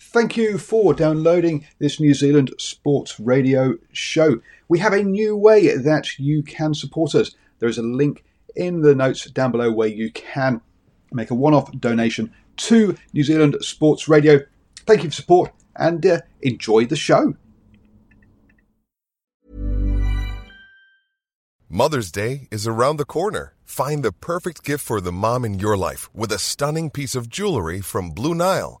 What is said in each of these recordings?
Thank you for downloading this New Zealand Sports Radio show. We have a new way that you can support us. There is a link in the notes down below where you can make a one off donation to New Zealand Sports Radio. Thank you for support and uh, enjoy the show. Mother's Day is around the corner. Find the perfect gift for the mom in your life with a stunning piece of jewelry from Blue Nile.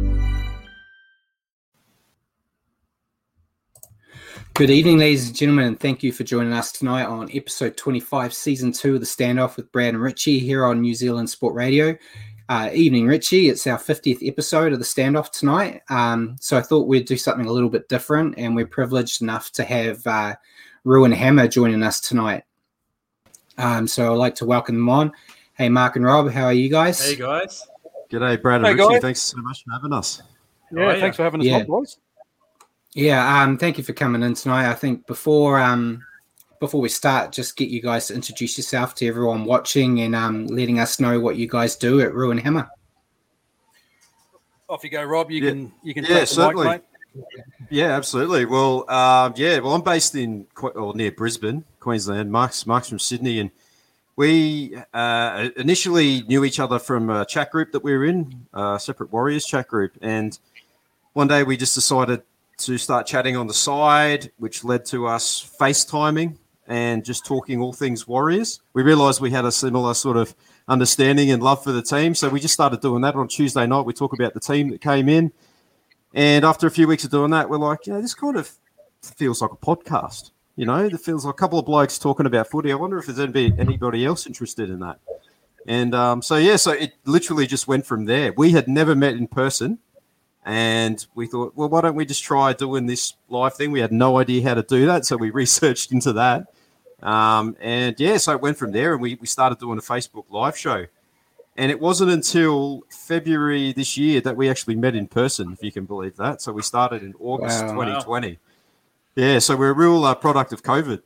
Good evening, ladies and gentlemen, and thank you for joining us tonight on episode 25, season two of The Standoff with Brad and Richie here on New Zealand Sport Radio. Uh, evening, Richie. It's our 50th episode of The Standoff tonight. Um, so I thought we'd do something a little bit different, and we're privileged enough to have uh, Ruin Hammer joining us tonight. Um, so I'd like to welcome them on. Hey, Mark and Rob, how are you guys? Hey, guys. G'day, Brad and Hey, Richie. guys. Thanks so much for having us. Yeah, thanks for having us Yeah. on, boys. Yeah, um, thank you for coming in tonight. I think before um, before we start, just get you guys to introduce yourself to everyone watching and um, letting us know what you guys do at Ruin Hammer. Off you go, Rob. You Yeah. can you can Yeah, take the mic, Yeah, absolutely. Well, uh, yeah, well, I'm based in Que- or near Brisbane, Queensland. Mark's Mark's from Sydney, and we uh, initially knew each other from a chat group that we were in, a separate Warriors chat group, and one day we just decided to start chatting on the side, which led to us FaceTiming and just talking all things Warriors. We realised we had a similar sort of understanding and love for the team, so we just started doing that on Tuesday night. We talk about the team that came in. And after a few weeks of doing that, we're like, you know, this kind of feels like a podcast. You know, it feels like a couple of blokes talking about footy. I wonder if there's anybody else interested in that. And um, so, yeah, so it literally just went from there. We had never met in person. And we thought, well, why don't we just try doing this live thing? We had no idea how to do that. So we researched into that. Um, and yeah, so it went from there. And we, we started doing a Facebook live show. And it wasn't until February this year that we actually met in person, if you can believe that. So we started in August Wow. 2020. Yeah, so we're a real uh, product of COVID.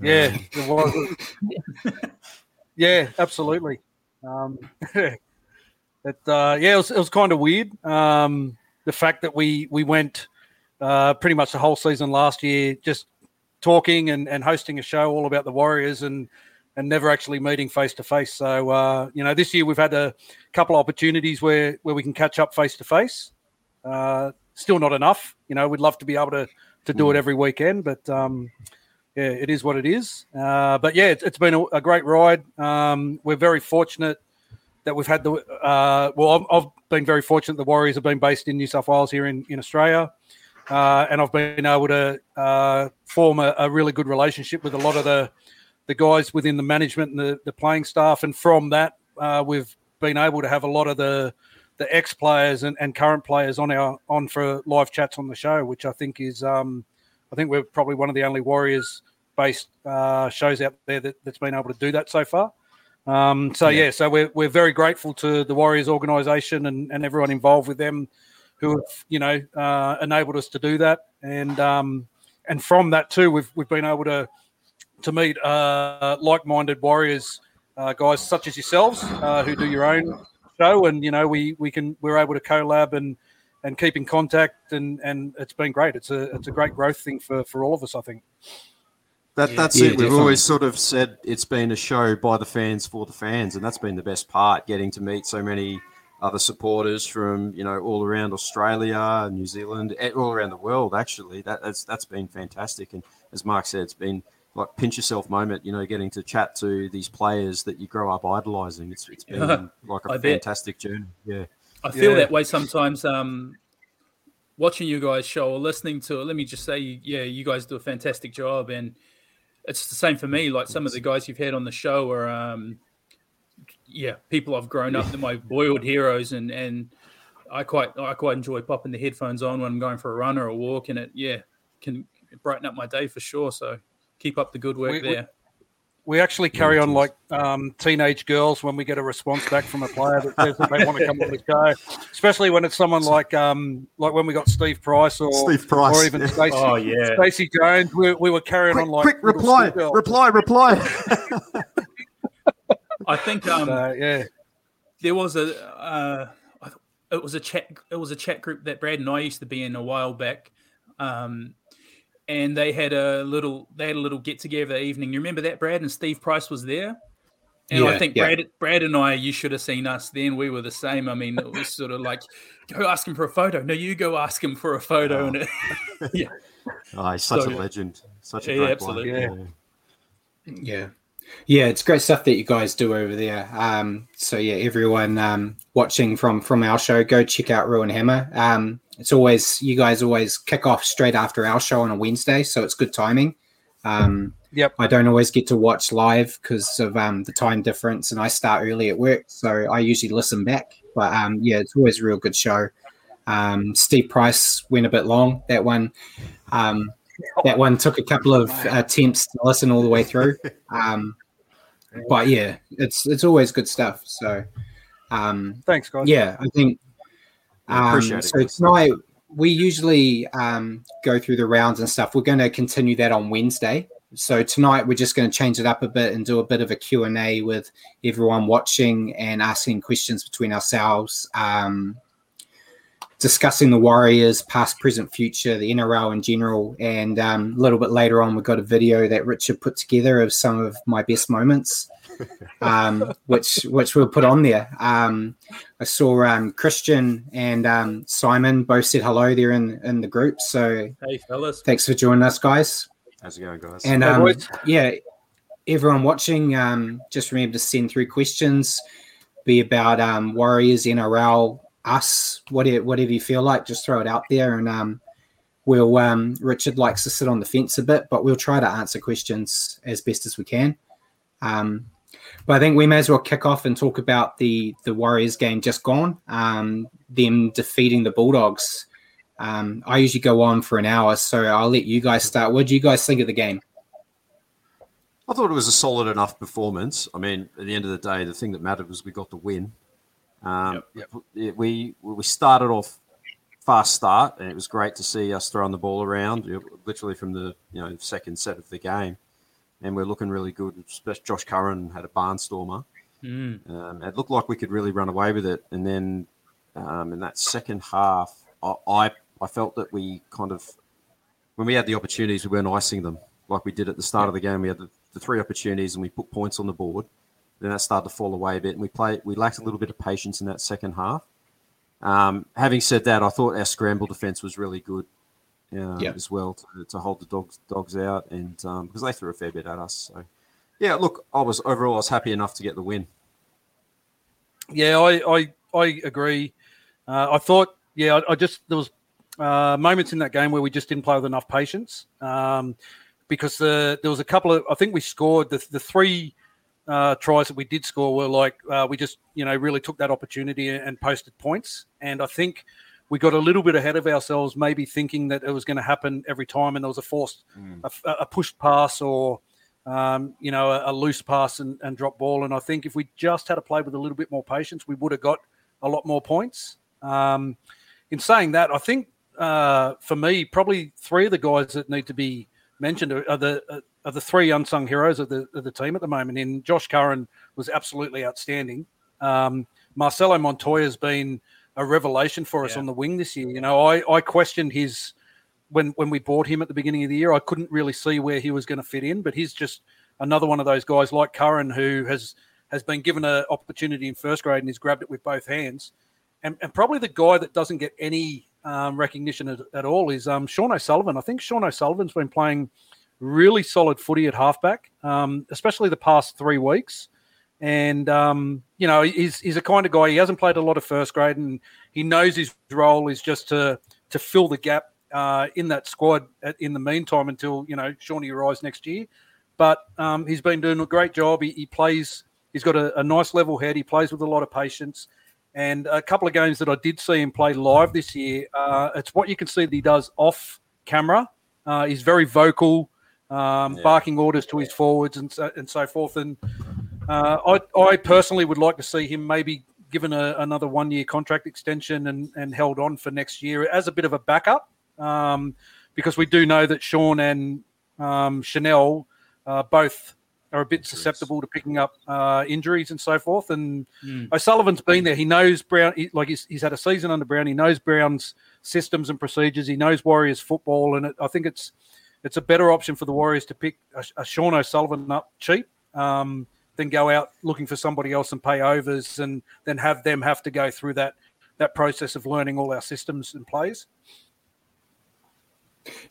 Yeah, it was. yeah, absolutely. Um, it, uh, yeah, it was, it was kind of weird. Um, the fact that we we went uh, pretty much the whole season last year just talking and, and hosting a show all about the Warriors and and never actually meeting face to face. So uh, you know, this year we've had a couple of opportunities where where we can catch up face to face. Uh, Still not enough. You know, we'd love to be able to to do it every weekend, but um, yeah, it is what it is. Uh, but yeah, it's, it's been a, a great ride. Um, we're very fortunate that we've had the. Uh, well, I've, I've been very fortunate. The Warriors have been based in New South Wales here in in Australia, uh, and I've been able to uh, form a, a really good relationship with a lot of the the guys within the management and the, the playing staff. And from that, uh, we've been able to have a lot of the the ex players and, and current players on our on for live chats on the show, which I think is um, I think we're probably one of the only Warriors based uh, shows out there that, that's been able to do that so far. Um, so yeah. so we're we're very grateful to the Warriors organisation and, and everyone involved with them, who have you know uh, enabled us to do that. And um, and from that too, we've we've been able to to meet uh, like-minded Warriors uh, guys such as yourselves uh, who do your own show, and you know we we can we're able to collab and and keep in contact, and and it's been great. It's a it's a great growth thing for for all of us, I think. That, that's Yeah, it. We've definitely. always sort of said it's been a show by the fans for the fans, and that's been the best part. Getting to meet so many other supporters from you know all around Australia, New Zealand, eh, all around the world. Actually, that, that's that's been fantastic. And as Mark said, it's been like pinch yourself moment. You know, getting to chat to these players that you grow up idolizing. It's it's been like a I bet. fantastic journey. Yeah. I feel Yeah. that way sometimes. Um, watching you guys show or listening to it, let me just say, yeah, you guys do a fantastic job, and it's the same for me. Like some of the guys you've had on the show are, um, yeah, people I've grown up, they're my boyhood heroes, and and I quite I quite enjoy popping the headphones on when I'm going for a run or a walk, and it yeah can brighten up my day for sure. So keep up the good work we- there. We actually carry on like um, teenage girls when we get a response back from a player that says that they want to come on the show, especially when it's someone like um, like when we got Steve Price or Steve Price, or even yeah. Stacey, Oh, yeah. Stacey Jones. We, we were carrying Quick, on like quick little reply, reply, reply. I think um, Uh, yeah, there was a uh, it was a chat it was a chat group that Brad and I used to be in a while back, um, and they had a little they had a little get together evening. You remember that Brad and Steve Price was there, and I think yeah. Brad Brad and I you should have seen us then. We were the same. I mean, it was sort of like go ask him for a photo. No, you go ask him for a photo, and it, yeah, oh, he's such So- a legend. Such a Yeah, great absolutely. player. Yeah. Yeah, it's great stuff that you guys do over there. Um, so yeah, everyone um, watching from from our show, go check out Ruin Hammer. Um, it's always you guys always kick off straight after our show on a Wednesday, so it's good timing. Um, Yep. I don't always get to watch live because of um, the time difference, and I start early at work, so I usually listen back. But um, yeah, it's always a real good show. Um, Steve Price went a bit long. That one, um, that one took a couple of attempts to listen all the way through. Um, but yeah, it's it's always good stuff. So um, thanks guys. yeah, I think. Um, appreciate it, so tonight we usually um, go through the rounds and stuff. We're going to continue that on Wednesday. So tonight we're just going to change it up a bit and do a bit of a Q and A with everyone watching and asking questions between ourselves. Um, discussing the Warriors, past, present, future, the NRL in general, and um, a little bit later on, we've got a video that Richard put together of some of my best moments, um, which which we'll put on there. Um, I saw um, Christian and um, Simon both said hello there in in the group, so hey fellas, thanks for joining us, guys. How's it going, guys? And Hey, um, boys. yeah, everyone watching, um, just remember to send through questions, be about um, Warriors, NRL, us, whatever, whatever you feel like, just throw it out there. And um, we'll, um, Richard likes to sit on the fence a bit, but we'll try to answer questions as best as we can. Um, but I think we may as well kick off and talk about the the Warriors game just gone, um, them defeating the Bulldogs. Um, I usually go on for an hour, so I'll let you guys start. What do you guys think of the game? I thought it was a solid enough performance. I mean, at the end of the day, the thing that mattered was we got the win. Um, it- we we started off fast start, and it was great to see us throwing the ball around, literally from the you know second set of the game, and we're looking really good. Josh Curran had a barnstormer. Mm. Um, it looked like we could really run away with it, and then um, in that second half, I, I I felt that we kind of when we had the opportunities, we weren't icing them like we did at the start of the game. We had the, the three opportunities, and we put points on the board. Then that started to fall away a bit, and we played. We lacked a little bit of patience in that second half. Um, having said that, I thought our scramble defense was really good uh, Yeah. as well to, to hold the dogs dogs out, and um, because they threw a fair bit at us. So, yeah, look, I was overall I was happy enough to get the win. Yeah, I I, I agree. Uh, I thought, yeah, I, I just there was uh, moments in that game where we just didn't play with enough patience um, because the, there was a couple of I think we scored the the three uh, tries that we did score were like uh, we just you know really took that opportunity and posted points, and I think we got a little bit ahead of ourselves, maybe thinking that it was going to happen every time, and there was a forced a, a pushed pass or um, you know, a, a loose pass and, and drop ball. And I think if we just had to play with a little bit more patience, we would have got a lot more points. Um, in saying that, I think uh, for me, probably three of the guys that need to be mentioned are, the uh, are the three unsung heroes of the of the team at the moment. And Josh Curran was absolutely outstanding. Um, Marcelo Montoya has been a revelation for us Yeah. on the wing this year. You know, I, I questioned his when when we bought him at the beginning of the year, I couldn't really see where he was going to fit in. But he's just another one of those guys like Curran who has has been given an opportunity in first grade and he's grabbed it with both hands. And, and probably the guy that doesn't get any um, recognition at, at all is um, Sean O'Sullivan. I think Sean O'Sullivan's been playing really solid footy at halfback, um, especially the past three weeks. And um, you know, he's he's a kind of guy. He hasn't played a lot of first grade, and he knows his role is just to to fill the gap uh, in that squad at, in the meantime until you know Shawnee arrives next year. But um, he's been doing a great job. He, he plays. He's got a, a, nice level head. He plays with a lot of patience. And a couple of games that I did see him play live this year, uh, it's what you can see that he does off camera. Uh, he's very vocal, um, yeah. barking orders to his forwards and so, and so forth. And uh, I, I personally would like to see him maybe given a, another one year contract extension and, and held on for next year as a bit of a backup um, because we do know that Shaun and um, Chanel uh, both are a bit susceptible to picking up uh, injuries and so forth. And mm. O'Sullivan's been there. He knows Brown, he, like he's, he's, had a season under Brown. He knows Brown's systems and procedures. He knows Warriors football, and it, I think it's it's a better option for the Warriors to pick a, a Sean O'Sullivan up cheap. Um, than go out looking for somebody else and pay overs and then have them have to go through that that process of learning all our systems and plays.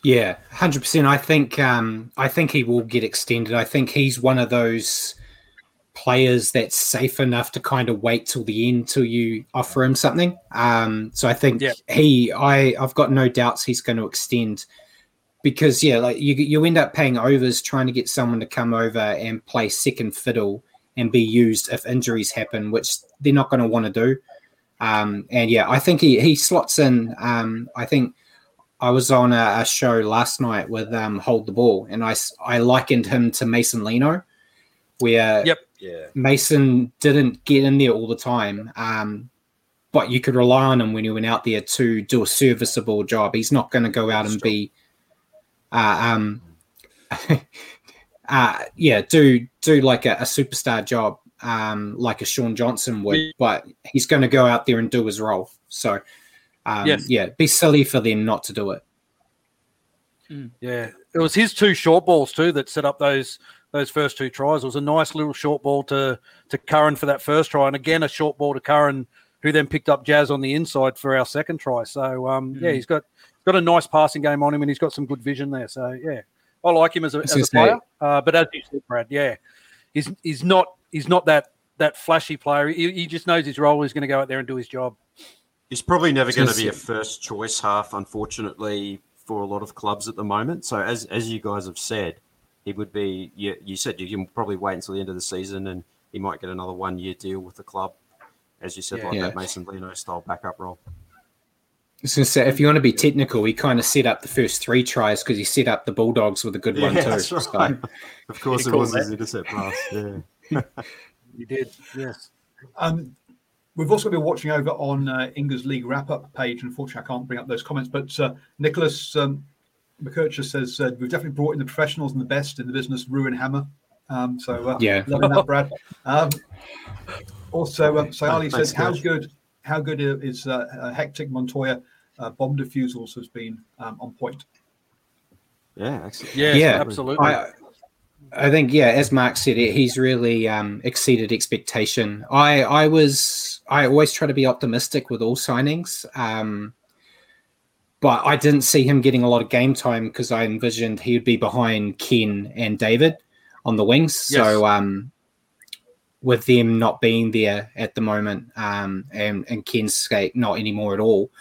Yeah, hundred percent. I think um, I think he will get extended. I think he's one of those players that's safe enough to kind of wait till the end till you offer him something. Um, so I think yeah. he, I, I've got no doubts he's going to extend because yeah, like you you end up paying overs trying to get someone to come over and play second fiddle and be used if injuries happen, which they're not going to want to do. Um, and yeah, I think he he slots in. Um, I think I was on a, a show last night with um, Hold the Ball, and I, I likened him to Mason Lino, where yep. yeah. Mason didn't get in there all the time, um, but you could rely on him when he went out there to do a serviceable job. He's not going to go out and be, uh, um, uh, yeah, do do like a, a superstar job, um, like a Shaun Johnson would, but he's going to go out there and do his role. So um, yes. yeah, be silly for them not to do it. Hmm. Yeah, it was his two short balls too that set up those those first two tries. It was a nice little short ball to to Curran for that first try, and again a short ball to Curran, who then picked up Jazz on the inside for our second try. So um, mm. yeah, he's got got a nice passing game on him, and he's got some good vision there. So yeah, I like him as a, as a player. Uh, but as you said, Brad, yeah, he's he's not he's not that that flashy player. He, he just knows his role. He's going to go out there and do his job. He's probably never going to be a first choice half, unfortunately, for a lot of clubs at the moment. So, as as you guys have said, he would be. You, you said you can probably wait until the end of the season, and he might get another one year deal with the club, as you said, yeah. like yeah. that Mason Lino style backup role. I was going to say, if you want to be technical, he kind of set up the first three tries because he set up the Bulldogs with a good yeah, one too. Right. So. Of course, it was his intercept pass. Yeah, you did. Yes. Um, We've also been watching over on uh, Inga's League wrap up page. Unfortunately, I can't bring up those comments, but uh, Nicholas um, McKercher says uh, we've definitely brought in the professionals and the best in the business, Ruin Hammer. Um, so uh, yeah, loving that, Brad. Um, also, um, Sayali says how good how good is uh, hectic Montoya uh, bomb defusals has been um, on point. Yeah, excellent. Yeah, yeah, absolutely. I, I think yeah, as Mark said, he's really um, exceeded expectation. I I was I always try to be optimistic with all signings, um, but I didn't see him getting a lot of game time because I envisioned he would be behind Ken and David on the wings. Yes. So um, with them not being there at the moment, um, and and Ken's skate not anymore at all,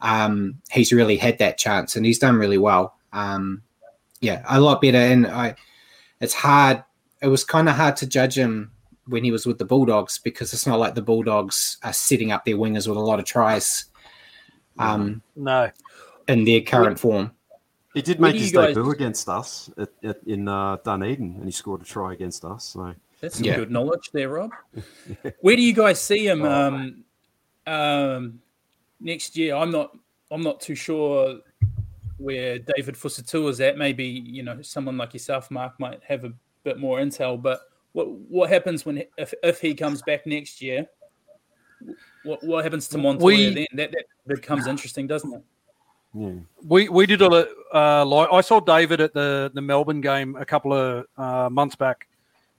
um, he's really had that chance and he's done really well. Um, yeah, a lot better, and I it's hard. It was kind of hard to judge him when he was with the Bulldogs because it's not like the Bulldogs are setting up their wingers with a lot of tries. Um, no, in their current form. He did make his guys... debut against us at, at, in uh, Dunedin, and he scored a try against us. So that's some yeah. good knowledge there, Rob. Where do you guys see him oh, um, um, next year? I'm not. I'm not too sure where David Fusitu'a is at. Maybe you know someone like yourself, Mark, might have a bit more intel. But what what happens when if if he comes back next year? What what happens to Montoya we, then? That that becomes interesting, doesn't it? Yeah. We we did a uh, like I saw David at the the Melbourne game a couple of uh, months back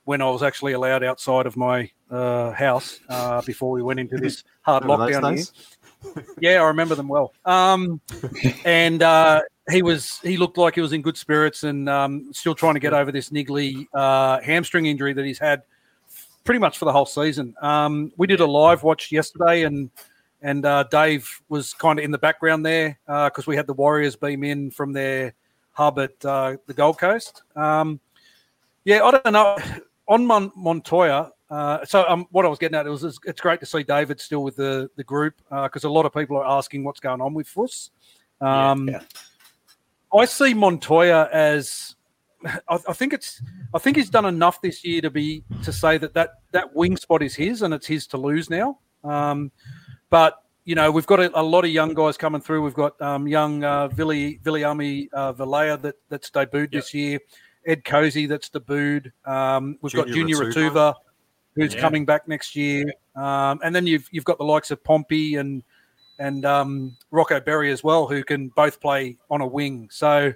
when I was actually allowed outside of my uh, house uh, before we went into this hard lockdown here yeah, I remember them well. Um, and uh, he was he looked like he was in good spirits and um, still trying to get over this niggly uh, hamstring injury that he's had pretty much for the whole season. Um, we did a live watch yesterday, and and uh, Dave was kind of in the background there because uh, we had the Warriors beam in from their hub at uh, the Gold Coast. Um, yeah, I don't know on Mon- Montoya. Uh, so um, what I was getting at it was it's great to see David still with the the group because a lot of people are asking what's going on with Fuss. Um, yeah, yeah. I see Montoya as I, I, think it's I think he's done enough this year to be to say that that that wing spot is his and it's his to lose now. Um, but you know we've got a, a, lot of young guys coming through. We've got um, young uh, Vili Viliami uh, Vailea that that's debuted yep. this year. Ed Kosi that's debuted. Um, we've Junior got Junior Ratuva, who's yeah. coming back next year, um, and then you've you've got the likes of Pompey and and um, Rocco Berry as well, who can both play on a wing. So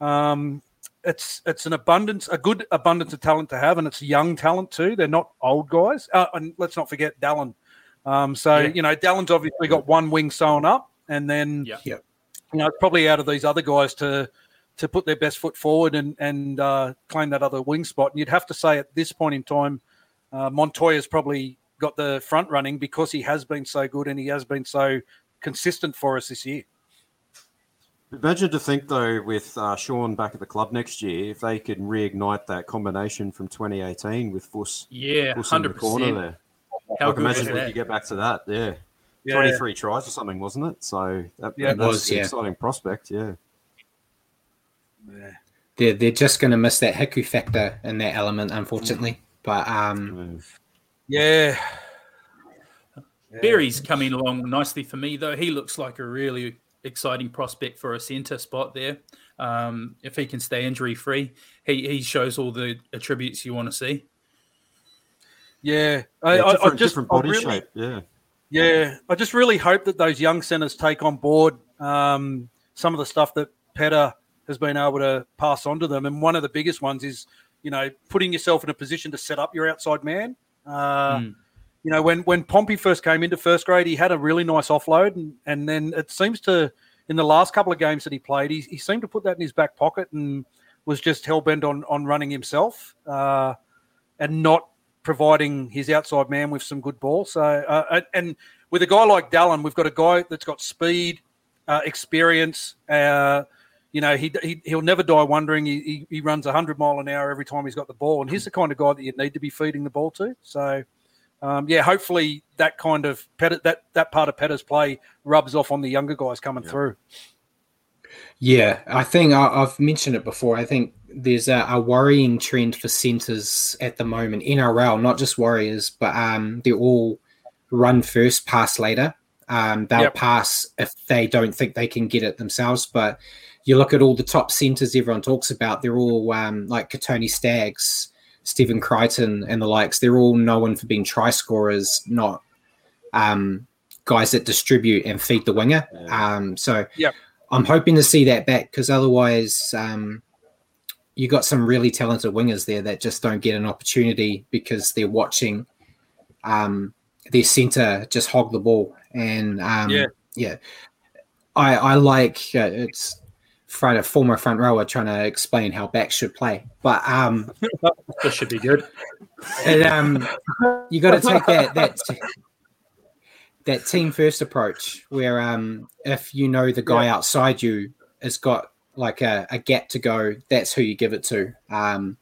um, it's it's an abundance, a good abundance of talent to have, and it's young talent too. They're not old guys. Uh, and let's not forget Dallin. Um, so yeah. you know, Dallin's obviously got one wing sewn up, and then yeah. you know, probably out of these other guys to to put their best foot forward and and uh, claim that other wing spot. And you'd have to say at this point in time, uh, Montoya's probably got the front running because he has been so good and he has been so consistent for us this year. Imagine to think though, with uh, Shaun back at the club next year, if they could reignite that combination from 2018 with Fuss, yeah, Fuss in the corner there. How like, imagine if we could get back to that. Yeah. yeah. 23 tries or something, wasn't it? So that, yeah, that's was, an yeah. exciting prospect. Yeah. Yeah. They're, they're just going to miss that Hiku factor in that element, unfortunately. But um, yeah. Berry's coming along nicely for me, though. He looks like a really exciting prospect for a centre spot there. Um, if he can stay injury free, he, he shows all the attributes you want to see. Yeah, I, yeah, I, I just different body really, shape. Yeah, yeah. I just really hope that those young centres take on board um, some of the stuff that Peta has been able to pass on to them. And one of the biggest ones is, you know, putting yourself in a position to set up your outside man. Uh, mm. You know, when when Pompey first came into first grade, he had a really nice offload, and, and then it seems to in the last couple of games that he played, he, he seemed to put that in his back pocket and was just hell bent on on running himself uh, and not providing his outside man with some good ball. So uh, and with a guy like Dallin, we've got a guy that's got speed, uh, experience. You know, he, he he'll never die wondering. He, he, he runs hundred mile an hour every time he's got the ball, and he's the kind of guy that you need to be feeding the ball to. So, um, yeah, hopefully that kind of that that part of Peta's play rubs off on the younger guys coming yeah. through. Yeah, I think I, have mentioned it before. I think there's a, a, worrying trend for centers at the moment. NRL, not just Warriors, but um, they're all run first, pass later. Um, they'll yep. pass if they don't think they can get it themselves, but you look at all the top centers everyone talks about, they're all um, like Kotoni Staggs, Stephen Crichton, and the likes. They're all known for being try scorers, not um, guys that distribute and feed the winger. Um, so yep. I'm hoping to see that back because otherwise, um, you got some really talented wingers there that just don't get an opportunity because they're watching um, their center just hog the ball. And um, yeah, yeah, I, I like uh, it's front a former front rower trying to explain how backs should play. But um this should be good. And um you got to take that that that team first approach where um if you know the guy yeah. outside you has got like a, a gap to go, that's who you give it to. Um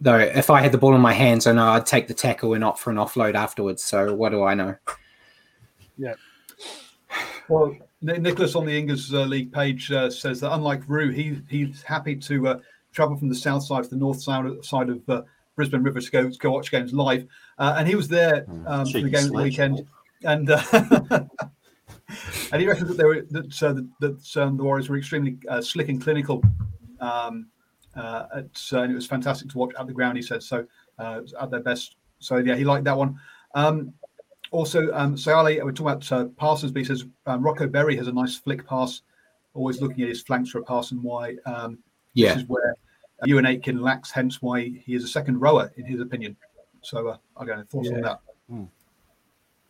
though if I had the ball in my hands, I know I'd take the tackle and opt for an offload afterwards. So what do I know? Yeah. Well, Nicholas on the Ingers uh, League page uh, says that unlike Rue, he he's happy to uh, travel from the south side to the north side, side of uh, Brisbane River to go to go watch games live, uh, and he was there hmm. um, for the game at the weekend, and uh, and he reckons that they were that that um, the Warriors were extremely slick and clinical. Um, at, and it was fantastic to watch at the ground. He said so at their best. So yeah, he liked that one. Um, also, um, Sayali, we're talking about uh, passes, but he says um, Rocco Berry has a nice flick pass, always looking at his flanks for a pass and why. Um, yeah. This is where uh, Euan Aitken lacks, hence why he is a second rower, in his opinion. So, uh, again, thoughts yeah. on that. Hmm.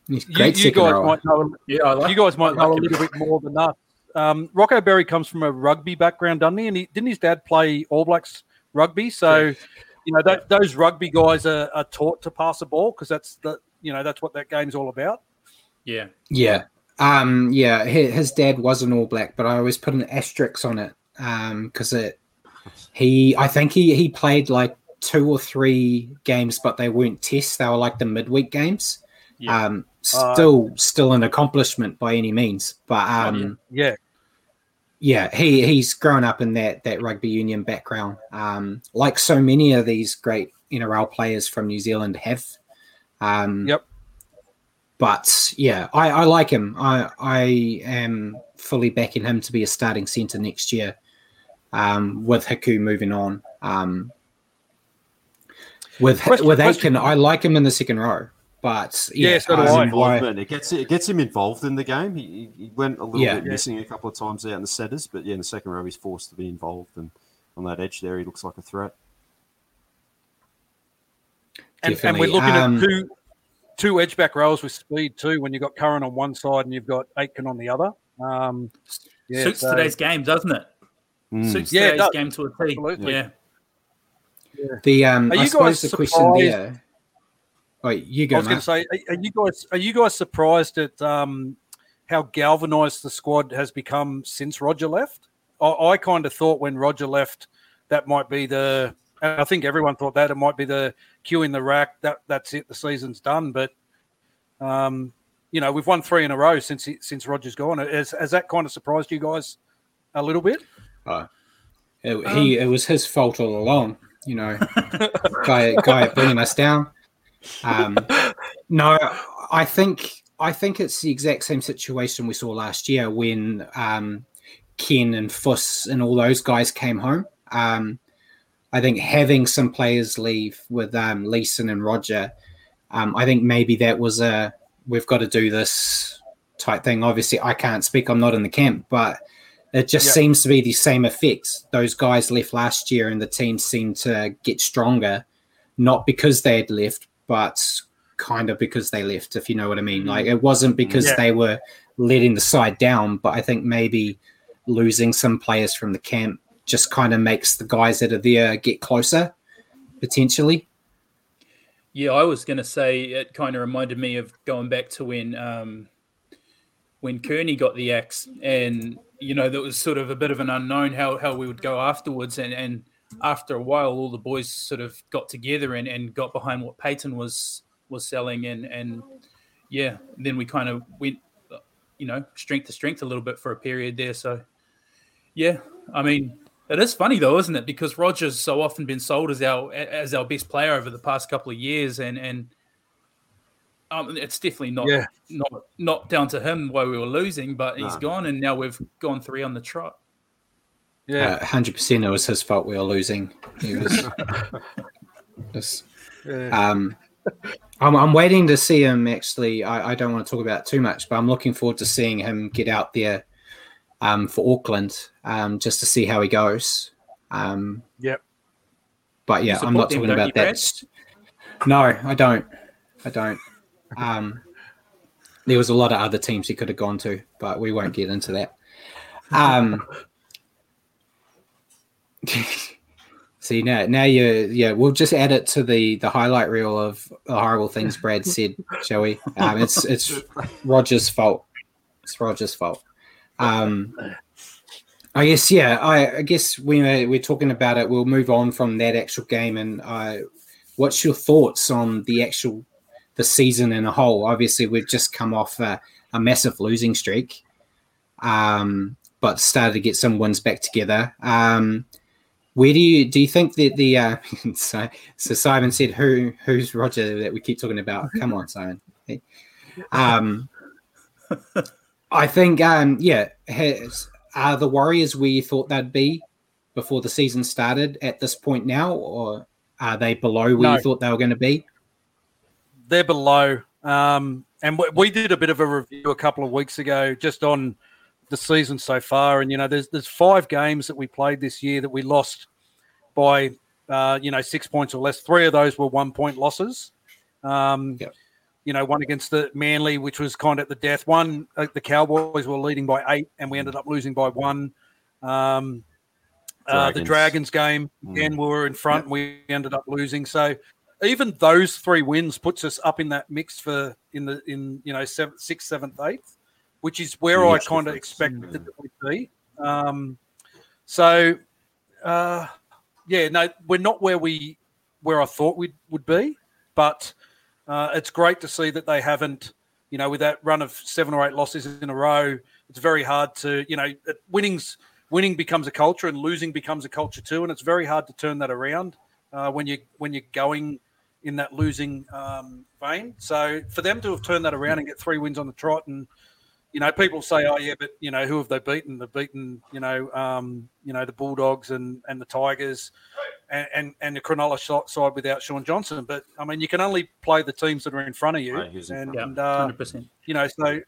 You, you, guys rower. might know. Yeah, like, you guys might know like a little bit more than us Um, Rocco Berry comes from a rugby background, doesn't he? And he, didn't his dad play All Blacks rugby? So, you know, that, those rugby guys are, are taught to pass a ball because that's the you know that's what that game's all about. Yeah. Yeah. Um, yeah, his, his dad was an All Black, but I always put an asterisk on it because it he I think he he played like two or three games, but they weren't tests; they were like the midweek games. Yeah. Um, still, still an accomplishment by any means, but um, Yeah, yeah, he he's grown up in that that rugby union background, um, like so many of these great NRL players from New Zealand have. Um, Yep. But yeah, I, I like him. I I am fully backing him to be a starting centre next year, um, with Hiku moving on. Um, with Question- with question- Aitken, I like him in the second row, but yeah, Yeah, so do um, I. involvement. It gets it gets him involved in the game. He, he went a little Yeah. bit Yeah. missing a couple of times out in the setters, but yeah, in the second row he's forced to be involved, and on that edge there he looks like a threat. And, and we're looking Um, at two two edge back rows with speed too. When you've got Curran on one side and you've got Aitken on the other. Um, yeah, Suits so- today's game, doesn't it? Mm. Suits Yeah, today's does. game to a T. Absolutely. Yeah. The um, Are I suppose guys the question there. Wait, you go. I was going to say, are, are you guys are you guys surprised at um, how galvanised the squad has become since Roger left? I, I kind of thought when Roger left, that might be the. And I think everyone thought that it might be the cue in the rack. That that's it. The season's done. But um, you know, we've won three in a row since he, since Roger's gone. Has, has that kind of surprised you guys a little bit? It, he it was his fault all along. You know, guy guy bringing us down. Um, no, I think I think it's the exact same situation we saw last year when um, Ken and Fuss and all those guys came home. Um, I think having some players leave with um, Leeson and Roger, um, I think maybe that was a we've got to do this type thing. Obviously, I can't speak; I'm not in the camp, but it just Yeah. seems to be the same effect. Those guys left last year, and the team seemed to get stronger, not because they had left, but kind of because they left. If you know what I mean, like it wasn't because Yeah. they were letting the side down, but I think maybe losing some players from the camp just kind of makes the guys that are there get closer, potentially. Yeah, I was going to say it kind of reminded me of going back to when um, when Kearney got the axe, and you know that was sort of a bit of an unknown how how we would go afterwards, and and after a while, all the boys sort of got together and, and got behind what Payten was was selling, and and yeah, then we kind of went, you know, strength to strength a little bit for a period there. So yeah, I mean, it is funny though, isn't it? Because Rogers so often been sold as our as our best player over the past couple of years, and and um, it's definitely not Yeah. not not down to him why we were losing, but he's No. gone, and now we've gone three on the trot. Yeah, Uh, hundred percent, it was his fault we were losing. He was just, yeah. um, I'm, I'm waiting to see him. Actually, I, I don't want to talk about it too much, but I'm looking forward to seeing him get out there um, for Auckland, um, just to see how he goes. Um, Yep. But yeah, I'm not talking about you, that. No, I don't. I don't. Um, there was a lot of other teams he could have gone to, but we won't get into that. Um, see now, now you, yeah, we'll just add it to the the highlight reel of the horrible things Brad said, shall we? Um, it's it's Roger's fault. It's Roger's fault. Um, I guess yeah. I, I guess we're, we're talking about it, we'll move on from that actual game. And uh, what's your thoughts on the actual the season in a whole? Obviously, we've just come off a, a massive losing streak, um, but started to get some wins back together. Um, where do you do you think that the uh, so, so Simon said who who's Roger that we keep talking about? Come on, Simon. Um, I think um, yeah, has, are the Warriors where you thought they'd be before the season started at this point now, or are they below where No. you thought they were going to be? they're below. Um, and we, we did a bit of a review a couple of weeks ago just on the season so far. And you know, there's there's five games that we played this year that we lost by uh, you know six points or less. Three of those were one point losses. Um, Yep. You know, one against the Manly, which was kind of at the death. One, uh, the Cowboys were leading by eight, and we ended up losing by one. Um, uh, the Dragons game, mm. again, we were in front, and we ended up losing. So even those three wins puts us up in that mix for in the in you know seventh, sixth, seventh, eighth, which is where I kind of expected mm. it to be. Um, so, uh, yeah, no, we're not where we where I thought we would be, but uh, it's great to see that they haven't, you know, with that run of seven or eight losses in a row. It's very hard to, you know, winning's winning becomes a culture and losing becomes a culture too, and it's very hard to turn that around uh, when you when you're going in that losing um, vein. So for them to have turned that around and get three wins on the trot and you know, people say, "Oh, yeah, but you know, who have they beaten? They've beaten, you know, um, you know, the Bulldogs and and the Tigers, and and, and the Cronulla side without Shaun Johnson." But I mean, you can only play the teams that are in front of you, right, and, yeah, and uh, you know, so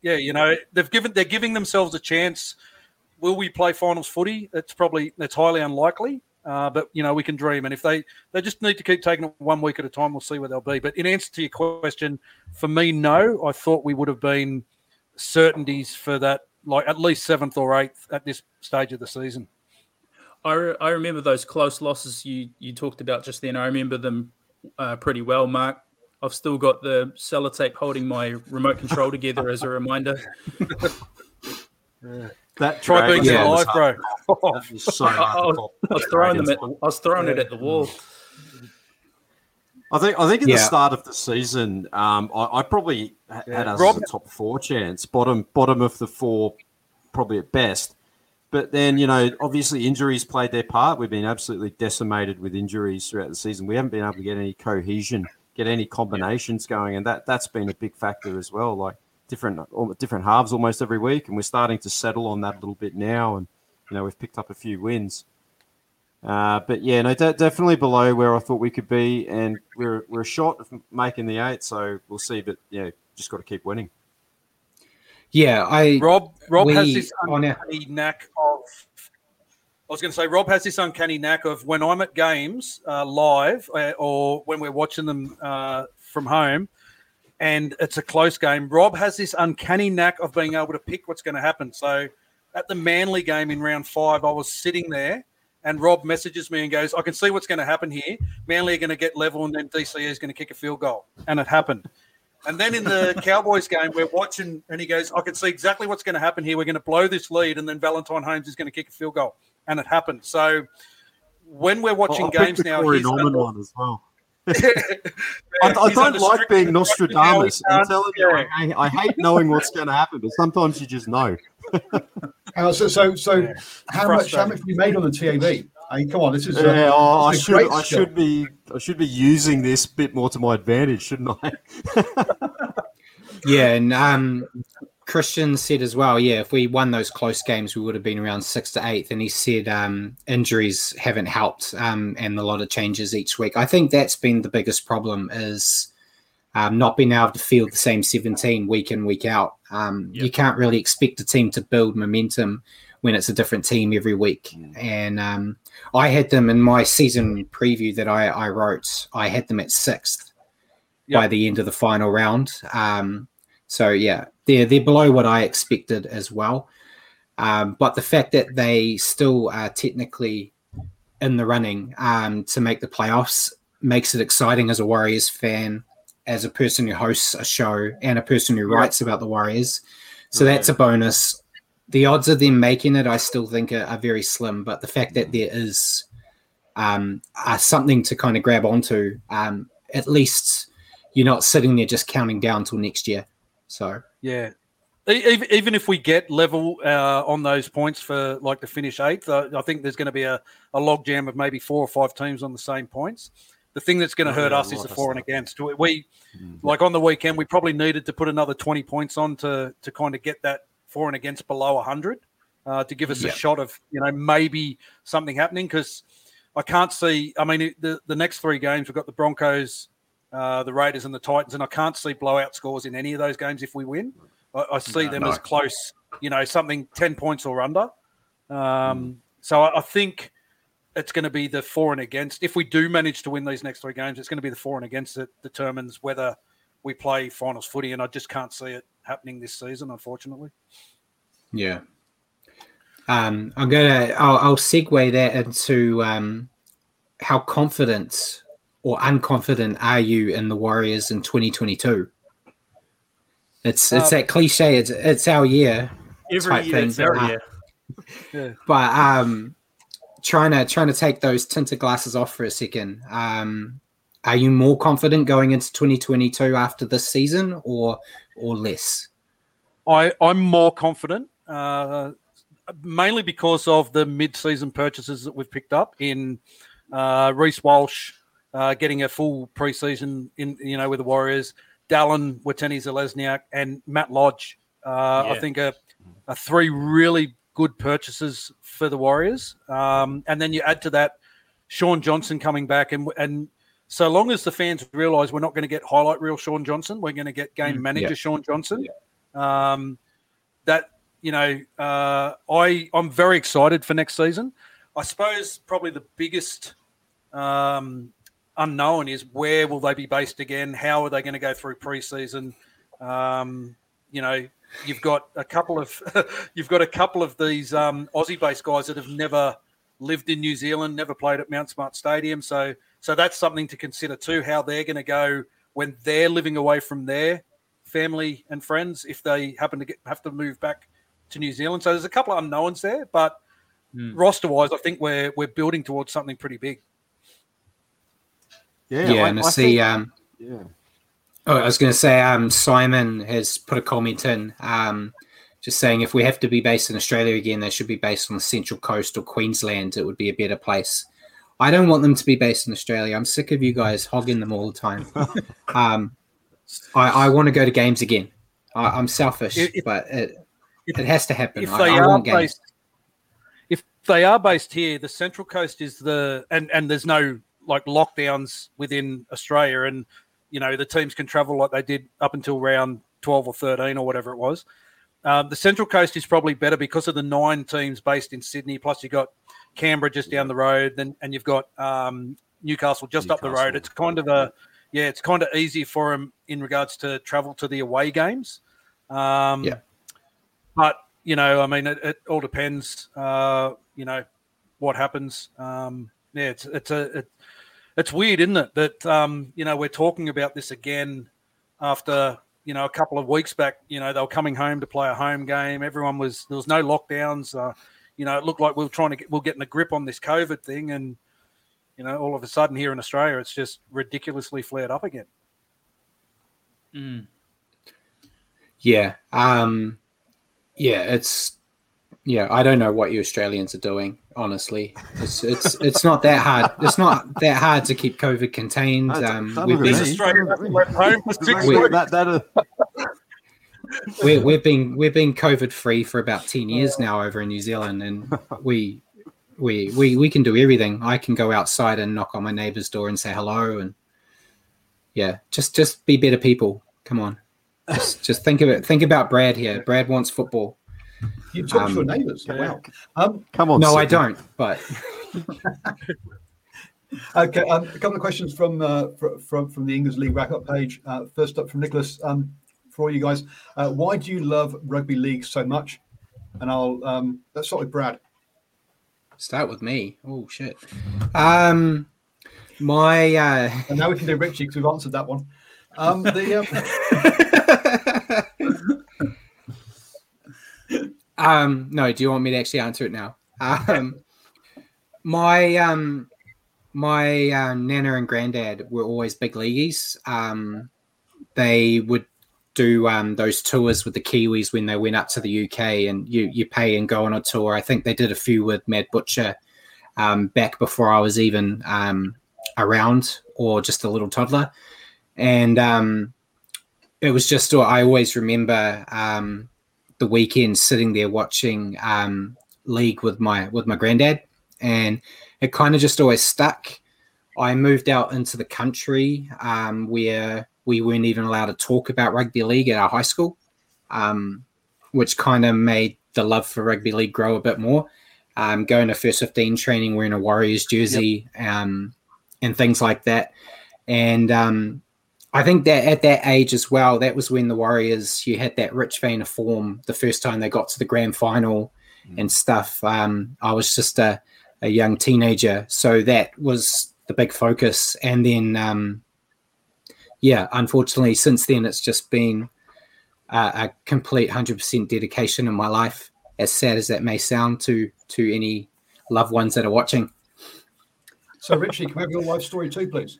yeah, you know, they've given they're giving themselves a chance. Will we play finals footy? It's probably it's highly unlikely. Uh, but you know we can dream, and if they they just need to keep taking it one week at a time, we'll see where they'll be. But in answer to your question, for me, no, I thought we would have been certainties for that, like at least seventh or eighth at this stage of the season. I, re- I remember those close losses you, you talked about just then. I remember them uh, pretty well, Mark. I've still got the sellotape holding my remote control together as a reminder. yeah. That try being yeah, alive, bro. so I, I, was, I was throwing them. At, I was throwing yeah. it at the wall. I think I think in yeah. the start of the season, um, I, I, probably had yeah. us Rob, as a top four chance, bottom bottom of the four, probably at best. But then you know, obviously injuries played their part. We've been absolutely decimated with injuries throughout the season. We haven't been able to get any cohesion, get any combinations going, and that that's been a big factor as well. Like different different halves almost every week, and we're starting to settle on that a little bit now. And you know, we've picked up a few wins. Uh, but yeah, no, de- definitely below where I thought we could be, and we're we're a shot of making the eight, so we'll see. But yeah, just got to keep winning. Yeah, I Rob Rob we, has this uncanny knack of. I was going to say Rob has this uncanny knack of when I'm at games uh, live uh, or when we're watching them uh, from home, and it's a close game. Rob has this uncanny knack of being able to pick what's going to happen. So at the Manly game in round five, I was sitting there and Rob messages me and goes, I can see what's going to happen here. Manly are going to get level, and then DCE is going to kick a field goal. And it happened. And then in the Cowboys game, we're watching, and he goes, I can see exactly what's going to happen here. We're going to blow this lead, and then Valentine Holmes is going to kick a field goal. And it happened. So when we're watching well, games now, Corey Norman one as well. I, I don't like being Nostradamus. I'm telling you, I, I, hate knowing what's going to happen, but sometimes you just know. uh, so, so, so yeah. how much how much have you made on the TAB? I mean, come on, this is uh, yeah. Oh, I should I should be I should be using this bit more to my advantage, shouldn't I? yeah, and um, Christian said as well, yeah, if we won those close games, we would have been around sixth to eighth. And he said um, injuries haven't helped um, and a lot of changes each week. I think that's been the biggest problem is um, not being able to field the same 17 week in, week out. Um, yep. You can't really expect a team to build momentum when it's a different team every week. Mm. And um, I had them in my season preview that I, I wrote, I had them at sixth yep. by the end of the final round. Um, so yeah, they're they're below what I expected as well. Um, but the fact that they still are technically in the running um, to make the playoffs makes it exciting as a Warriors fan, as a person who hosts a show, and a person who writes about the Warriors. So that's a bonus. The odds of them making it, I still think, are, are very slim. But the fact that there is um, uh, something to kind of grab onto, um, at least you're not sitting there just counting down till next year. So yeah, even if we get level uh, on those points for like the finish eighth, uh, I think there's going to be a, a log jam of maybe four or five teams on the same points. The thing that's going to hurt yeah, us is the for and against. We mm-hmm. like on the weekend, we probably needed to put another twenty points on to to kind of get that for and against below hundred uh, to give us yep. a shot of you know maybe something happening because I can't see. I mean, the the next three games we've got the Broncos, uh, the Raiders and the Titans, and I can't see blowout scores in any of those games if we win. I, I see no, them no. as close, you know, something 10 points or under. Um, mm. So I, I, think it's going to be the for and against. If we do manage to win these next three games, it's going to be the for and against that determines whether we play finals footy, and I just can't see it happening this season, unfortunately. Yeah. Um, I'm gonna. I'll, I'll segue that into um, how confident or unconfident are you in the Warriors in 2022? It's it's Um, that cliche. It's it's our year, Every year, thing, it's our but, uh, year. Yeah. but um, trying to trying to take those tinted glasses off for a second. Um, are you more confident going into 2022 after this season, or or less? I, I'm more confident, uh, mainly because of the mid-season purchases that we've picked up in uh, Reece Walsh uh, getting a full preseason in you know with the Warriors, Dallin, Watene-Zelezniak, and Matt Lodge. Uh, I think are, are three really good purchases for the Warriors. Um, and then you add to that Shaun Johnson coming back, and and so long as the fans realise we're not going to get highlight reel Shaun Johnson, we're going to get game manager yeah. Shaun Johnson. Um, that you know, uh, I I'm very excited for next season. I suppose probably the biggest um, unknown is where will they be based again? How are they going to go through preseason? Um, you know, you've got a couple of you've got a couple of these um, Aussie-based guys that have never lived in New Zealand, never played at Mount Smart Stadium. So so that's something to consider too. How they're going to go when they're living away from their family and friends if they happen to get have to move back to New Zealand. So there's a couple of unknowns there, but Mm. roster-wise, I think we're we're building towards something pretty big. Yeah, Yeah, I- and I, I see. think- um, yeah. Oh, I was going to say, um, Simon has put a comment in, um, just saying if we have to be based in Australia again, they should be based on the Central Coast or Queensland. It would be a better place. I don't want them to be based in Australia. I'm sick of you guys hogging them all the time. um, I, I want to go to games again. I, I'm selfish, If- if- but it, if- it has to happen. if I, they I are want games. based, if they are based here, the Central Coast is the and and there's no like lockdowns within Australia, and you know the teams can travel like they did up until round twelve or thirteen or whatever it was. Um, the Central Coast is probably better because of the nine teams based in Sydney. Plus, you got Canberra just down the road, then and you've got um, Newcastle just up the road. It's kind of a yeah, it's kind of easy for them in regards to travel to the away games. Um, Yeah. but you know, I mean, it, it all depends. Uh, you know, what happens. Um, yeah, it's it's a it, it's weird, isn't it? That um, you know we're talking about this again after you know a couple of weeks back. You know, they were coming home to play a home game. Everyone was there was no lockdowns. Uh, you know, it looked like we were trying to get we we're getting a grip on this COVID thing, and you know, all of a sudden here in Australia, it's just ridiculously flared up again. Mm. Yeah. Um yeah, it's yeah, I don't know what you Australians are doing, honestly. It's it's it's not that hard. It's not that hard to keep COVID contained. Um we've been. Australia Don't look at me. left home for six weeks. that, that, uh, we we've been we've been COVID free for about ten years now over in New Zealand and we we we we can do everything. I can go outside and knock on my neighbor's door and say hello and yeah, just just be better people. Come on. Just, just think of it. Think about Brad here. Brad wants football. You talk to your Um, neighbours. Wow. Um, come on. No, I don't. But okay, um, a couple of questions from uh, fr- from from the English League wrap-up page. Uh, first up from Nicholas. Um, for all you guys, uh, why do you love rugby league so much? And I'll um, let's start with Brad. start with me. Oh shit. Um, my uh, And now we can do Richie because we've answered that one. Um, the um, um, no. Do you want me to actually answer it now? Um, my um, my um, nana and granddad were always big leagueies. Um, they would do um, those tours with the Kiwis when they went up to the UK, and you you pay and go on a tour. I think they did a few with Mad Butcher um, back before I was even um, around or just a little toddler, and um, it was just I always remember um, the weekend sitting there watching um, league with my with my granddad, and it kind of just always stuck. I moved out into the country um, where we weren't even allowed to talk about rugby league at our high school, um, which kind of made the love for rugby league grow a bit more. Um, going to first 15 training wearing a Warriors jersey um, and things like that. And um, I think that at that age as well, that was when the Warriors you had that rich vein of form the first time they got to the grand final mm. and stuff. Um, I was just a, a young teenager, so that was the big focus. And then, um, yeah, unfortunately, since then it's just been a, a complete hundred percent dedication in my life. As sad as that may sound to to any loved ones that are watching. So, Richie, can we have your life story too, please?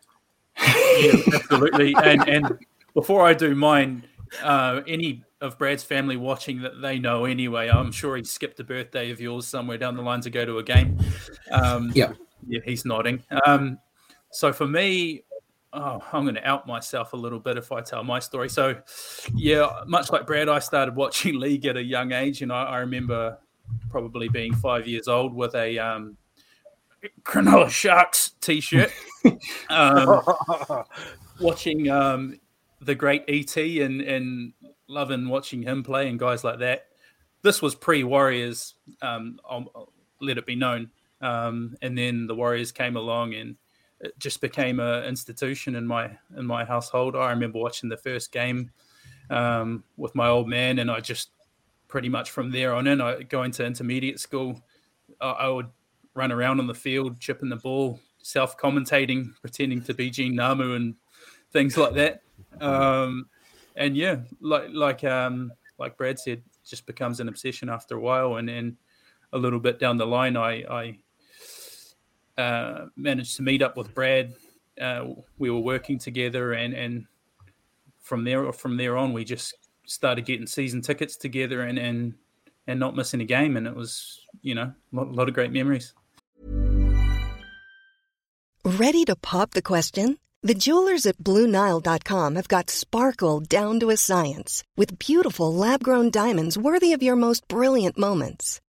yeah, absolutely. And and before I do mine, uh, any of Brad's family watching that they know anyway. I'm sure he skipped a birthday of yours somewhere down the line to go to a game. Um, yeah, yeah, he's nodding. Um, so for me, oh, I'm going to out myself a little bit if I tell my story. So, yeah, much like Brad, I started watching league at a young age, and I, I remember probably being five years old with a um, Cronulla Sharks t-shirt, um, watching um, the great ET and and loving watching him play and guys like that. This was pre Warriors. Um, I'll, let it be known. Um, and then the Warriors came along and it just became an institution in my in my household. I remember watching the first game um, with my old man, and I just pretty much from there on in, I go into intermediate school. I, I would run around on the field, chipping the ball, self commentating, pretending to be Gene Ngamu and things like that. Um, and yeah, like like um, like Brad said, just becomes an obsession after a while, and then a little bit down the line, I, I uh, managed to meet up with Brad. Uh, we were working together, and and from there from there on, we just started getting season tickets together, and and and not missing a game, and it was you know a lot, a lot of great memories. Ready to pop the question? The jewelers at BlueNile.com have got sparkle down to a science with beautiful lab grown diamonds worthy of your most brilliant moments.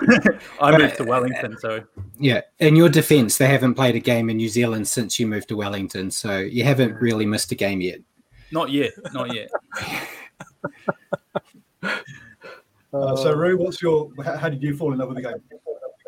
I moved to Wellington, so yeah. In your defence, they haven't played a game in New Zealand since you moved to Wellington, so you haven't really missed a game yet. Not yet, not yet. uh, so, Rue, what's your? How did you fall in love with the game?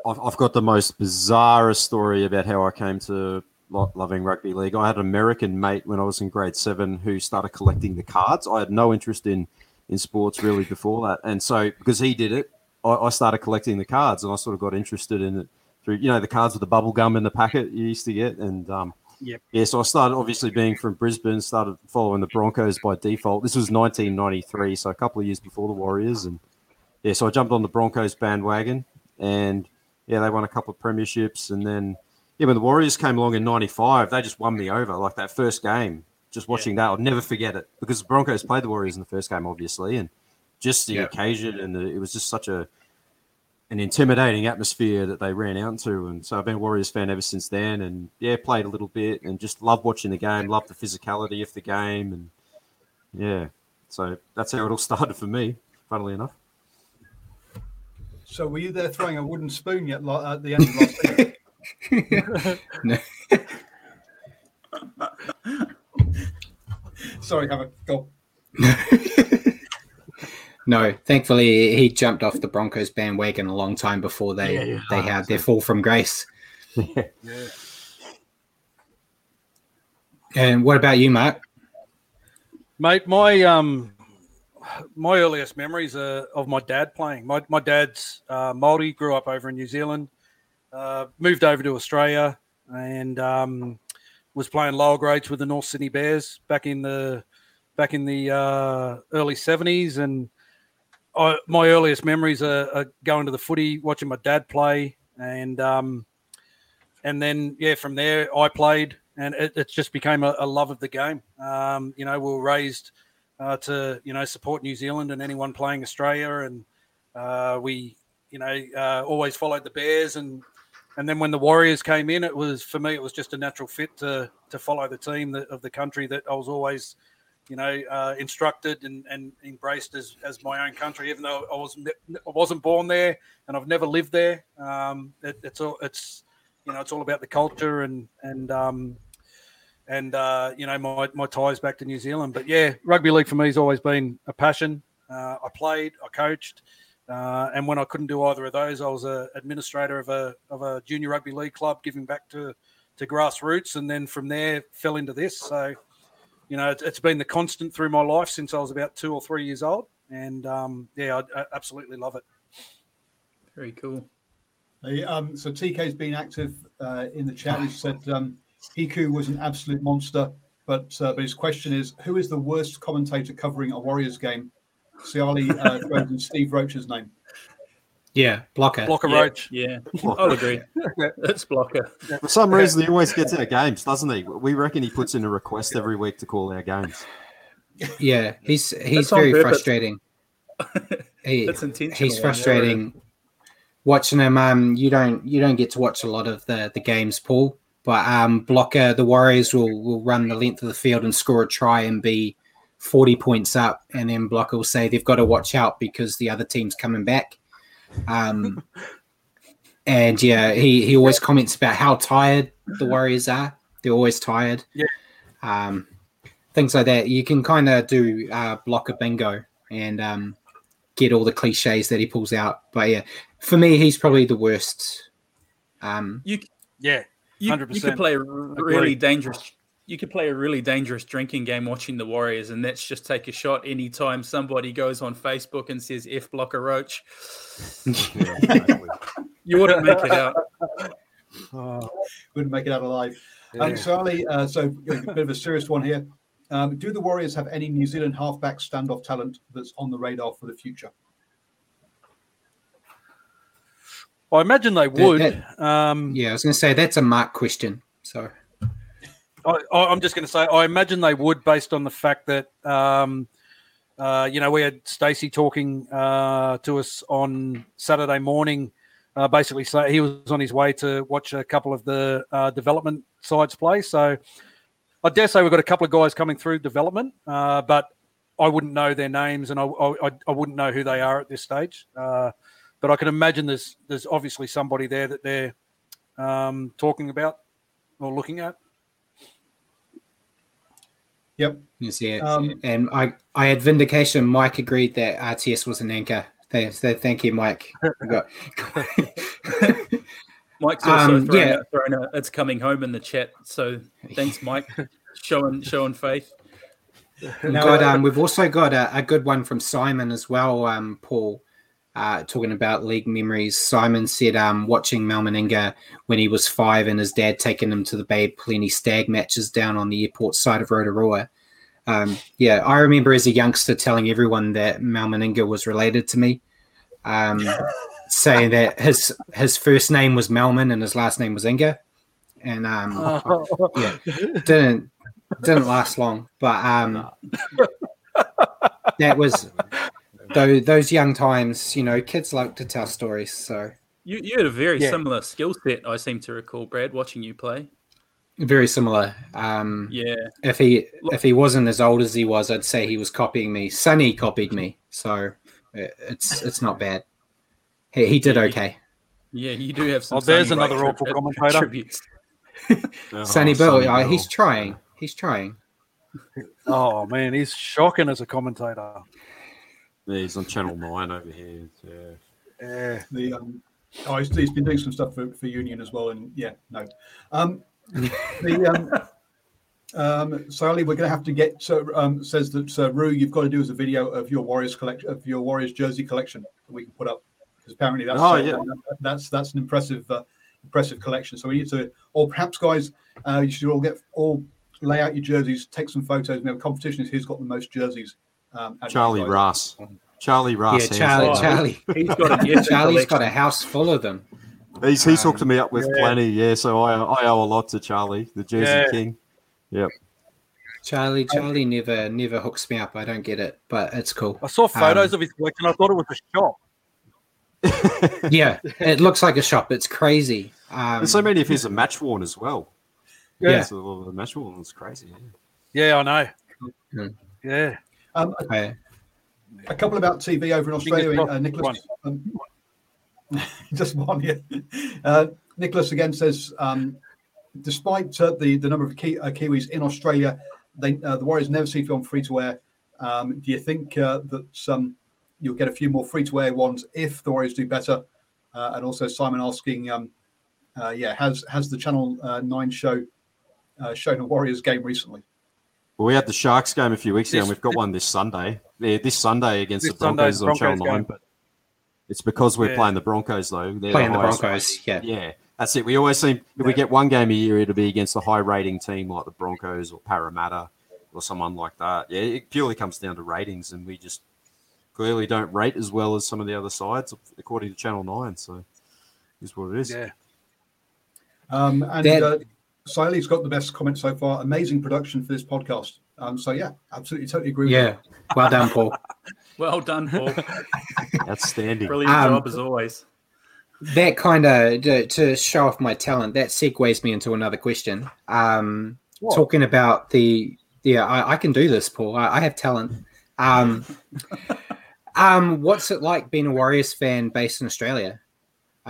I've got the most bizarre story about how I came to loving rugby league. I had an American mate when I was in grade seven who started collecting the cards. I had no interest in in sports really before that, and so because he did it, I, I started collecting the cards, and I sort of got interested in it through you know the cards with the bubble gum in the packet you used to get, and um, Yep. Yeah, so I started obviously being from Brisbane, started following the Broncos by default. This was 1993, so a couple of years before the Warriors, and yeah, so I jumped on the Broncos bandwagon, and yeah, they won a couple of premierships, and then yeah, when the Warriors came along in '95, they just won me over. Like that first game, just watching yeah. that, I'll never forget it because the Broncos played the Warriors in the first game, obviously, and just the yeah. occasion, and the, it was just such a an intimidating atmosphere that they ran out into. And so I've been a Warriors fan ever since then. And yeah, played a little bit and just love watching the game, love the physicality of the game. And yeah, so that's how it all started for me, funnily enough. So were you there throwing a wooden spoon yet at the end of last season? Sorry, have a go. No, thankfully he jumped off the Broncos bandwagon a long time before they yeah, yeah. they had their fall from grace. yeah. And what about you, Mark? Mate, my um my earliest memories are of my dad playing. My my dad's uh, Maori, grew up over in New Zealand, uh, moved over to Australia, and um, was playing lower grades with the North Sydney Bears back in the back in the uh, early '70s, and I, my earliest memories are, are, going to the footy, watching my dad play, and um, and then yeah, from there I played, and it, it just became a, a, love of the game. Um, you know, we were raised uh, to you know support New Zealand and anyone playing Australia, and uh, we you know uh, always followed the Bears, and and then when the Warriors came in, it was for me it was just a natural fit to to follow the team that, of the country that I was always you know, uh, instructed and, and embraced as, as my own country, even though I was I wasn't born there and I've never lived there. Um, it, it's all it's you know it's all about the culture and and um, and uh, you know my, my ties back to New Zealand. But yeah, rugby league for me has always been a passion. Uh, I played, I coached, uh, and when I couldn't do either of those, I was an administrator of a of a junior rugby league club, giving back to to grassroots, and then from there fell into this. So you know, it's, it's been the constant through my life since I was about two or three years old, and um, yeah, I, I, absolutely love it. Very cool. um, so TK's been active uh, in the chat. He said um, Hiku was an absolute monster, but uh, but his question is, who is the worst commentator covering a Warriors game? Siali uh, Steve Roach's name. Yeah, blocker. Blocker yeah, Roach. Yeah, I'll agree. It's blocker. For some reason, he always gets our games, doesn't he? We reckon he puts in a request every week to call our games. Yeah, he's he's very frustrating. He, That's intentional. He's frustrating. Watching him, um, you don't you don't get to watch a lot of the the games, Paul. But um, blocker, the Warriors will will run the length of the field and score a try and be forty points up, and then blocker will say they've got to watch out because the other team's coming back um, and yeah, he, he always comments about how tired the Warriors are. They're always tired. Yeah. Um, things like that. You can kind of do uh, block a bingo and um, get all the cliches that he pulls out. But yeah, for me, he's probably the worst. Um, you, yeah, Hundred you, you could play a really dangerous you could play a really dangerous drinking game watching the Warriors, and that's just take a shot anytime somebody goes on Facebook and says F blocker roach. you wouldn't make it out. Oh, wouldn't make it out alive. Yeah. Um, so, uh, so a bit of a serious one here. Um, do the Warriors have any New Zealand halfback standoff talent that's on the radar for the future? I imagine they would. That, that, um, yeah, I was going to say that's a mark question. So I, am just going to say, I imagine they would, based on the fact that, um, uh, you know, we had Stacey talking uh, to us on Saturday morning. Uh, basically, say he was on his way to watch a couple of the uh, development sides play. So, I dare say we've got a couple of guys coming through development, uh, but I wouldn't know their names and I, I, I, wouldn't know who they are at this stage. Uh, but I can imagine there's there's obviously somebody there that they're um, talking about or looking at. Yep. You see it. Um, and I, I had vindication. Mike agreed that RTS was an anchor. Thank, thank you, Mike. Mike's also um, throwing, yeah. a, throwing a, it's coming home in the chat. So thanks, Mike. showing showing faith. We've, got, um, we've also got a, a, good one from Simon as well, um, Paul uh, talking about league memories. Simon said um, watching Mal Meninga when he was five and his dad taking him to the Bay Plenty stag matches down on the airport side of Rotorua. Um, yeah, I remember as a youngster telling everyone that Mal Meninga was related to me, um, saying that his his first name was Melman and his last name was Inga, and um, yeah, didn't didn't last long, but um, that was those those young times, you know, kids like to tell stories. So you you had a very yeah. similar skill set, I seem to recall, Brad, watching you play. Very similar. Um, yeah. If he if he wasn't as old as he was, I'd say he was copying me. Sonny copied me, so it's it's not bad. He, he did okay. Yeah, you do have some. Oh, there's another awful commentator. Sonny Bill, oh, he's trying. He's trying. Oh man, he's shocking as a commentator. Yeah, he's on Channel Nine over here. Yeah, yeah. The um, oh, he's, he's been doing some stuff for, for Union as well, and yeah, no. Um, the um, um, Sally, we're going to have to get. So um, says that uh, Rue, you've got to do as a video of your Warriors collection of your Warriors jersey collection that we can put up because apparently that's oh, uh, yeah. that's that's an impressive uh, impressive collection. So we need to, or perhaps guys, uh, you should all get all lay out your jerseys, take some photos. We have a competition is who's got the most jerseys. Um, Charlie Ross. Charlie Ross. yeah, Charlie. Hands. Charlie. He's got a Charlie's got a house full of them. He's he's hooked Um, me up with yeah. plenty. Yeah, so I I owe a lot to Charlie, the Jersey Yeah. King. Yep. Charlie. Charlie never never hooks me up. I don't get it, but it's cool. I saw photos Um, of his work and I thought it was a shop. Yeah, it looks like a shop. It's crazy. Um, There's so many of his are match worn as well. Yeah. so a lot of the match worn is crazy. Yeah. Yeah, I know. Hmm. Yeah. Um, I- a couple about TV over in Australia. Uh, crossed, Nicholas, um, just one. Yeah. Uh, Nicholas again says, um, despite uh, the the number of Ki- uh, Kiwis in Australia, they uh, the Warriors never seem to be on free to air. Um, do you think uh, that um, you'll get a few more free to air ones if the Warriors do better? Uh, and also Simon asking, um, uh, yeah, has has the Channel uh, Nine show uh, shown a Warriors game recently? Well, we had the Sharks game a few weeks ago, and we've got one this Sunday. Yeah, this Sunday against This the Broncos Sunday, on Channel Nine, game. but it's because we're Yeah. playing the Broncos though. They're Playing the highest Broncos, rated- yeah. yeah. That's it. We always seem if we get one game a year, it'll be against a high rating team like the Broncos or Parramatta or someone like that. Yeah, it purely comes down to ratings, and we just clearly don't rate as well as some of the other sides, according to Channel Nine. So, is what it is. Yeah. Um, and That- uh, Siley's got the best comment so far. Amazing production for this podcast. Um, so yeah, absolutely, totally agree. with yeah, well done, Paul. Well done, Paul. Outstanding. Brilliant Um, job as always. that kind of to, to show off my talent that segues me into another question um What? talking about the yeah I, I can do this paul i, I have talent um um what's it like being a warriors fan based in australia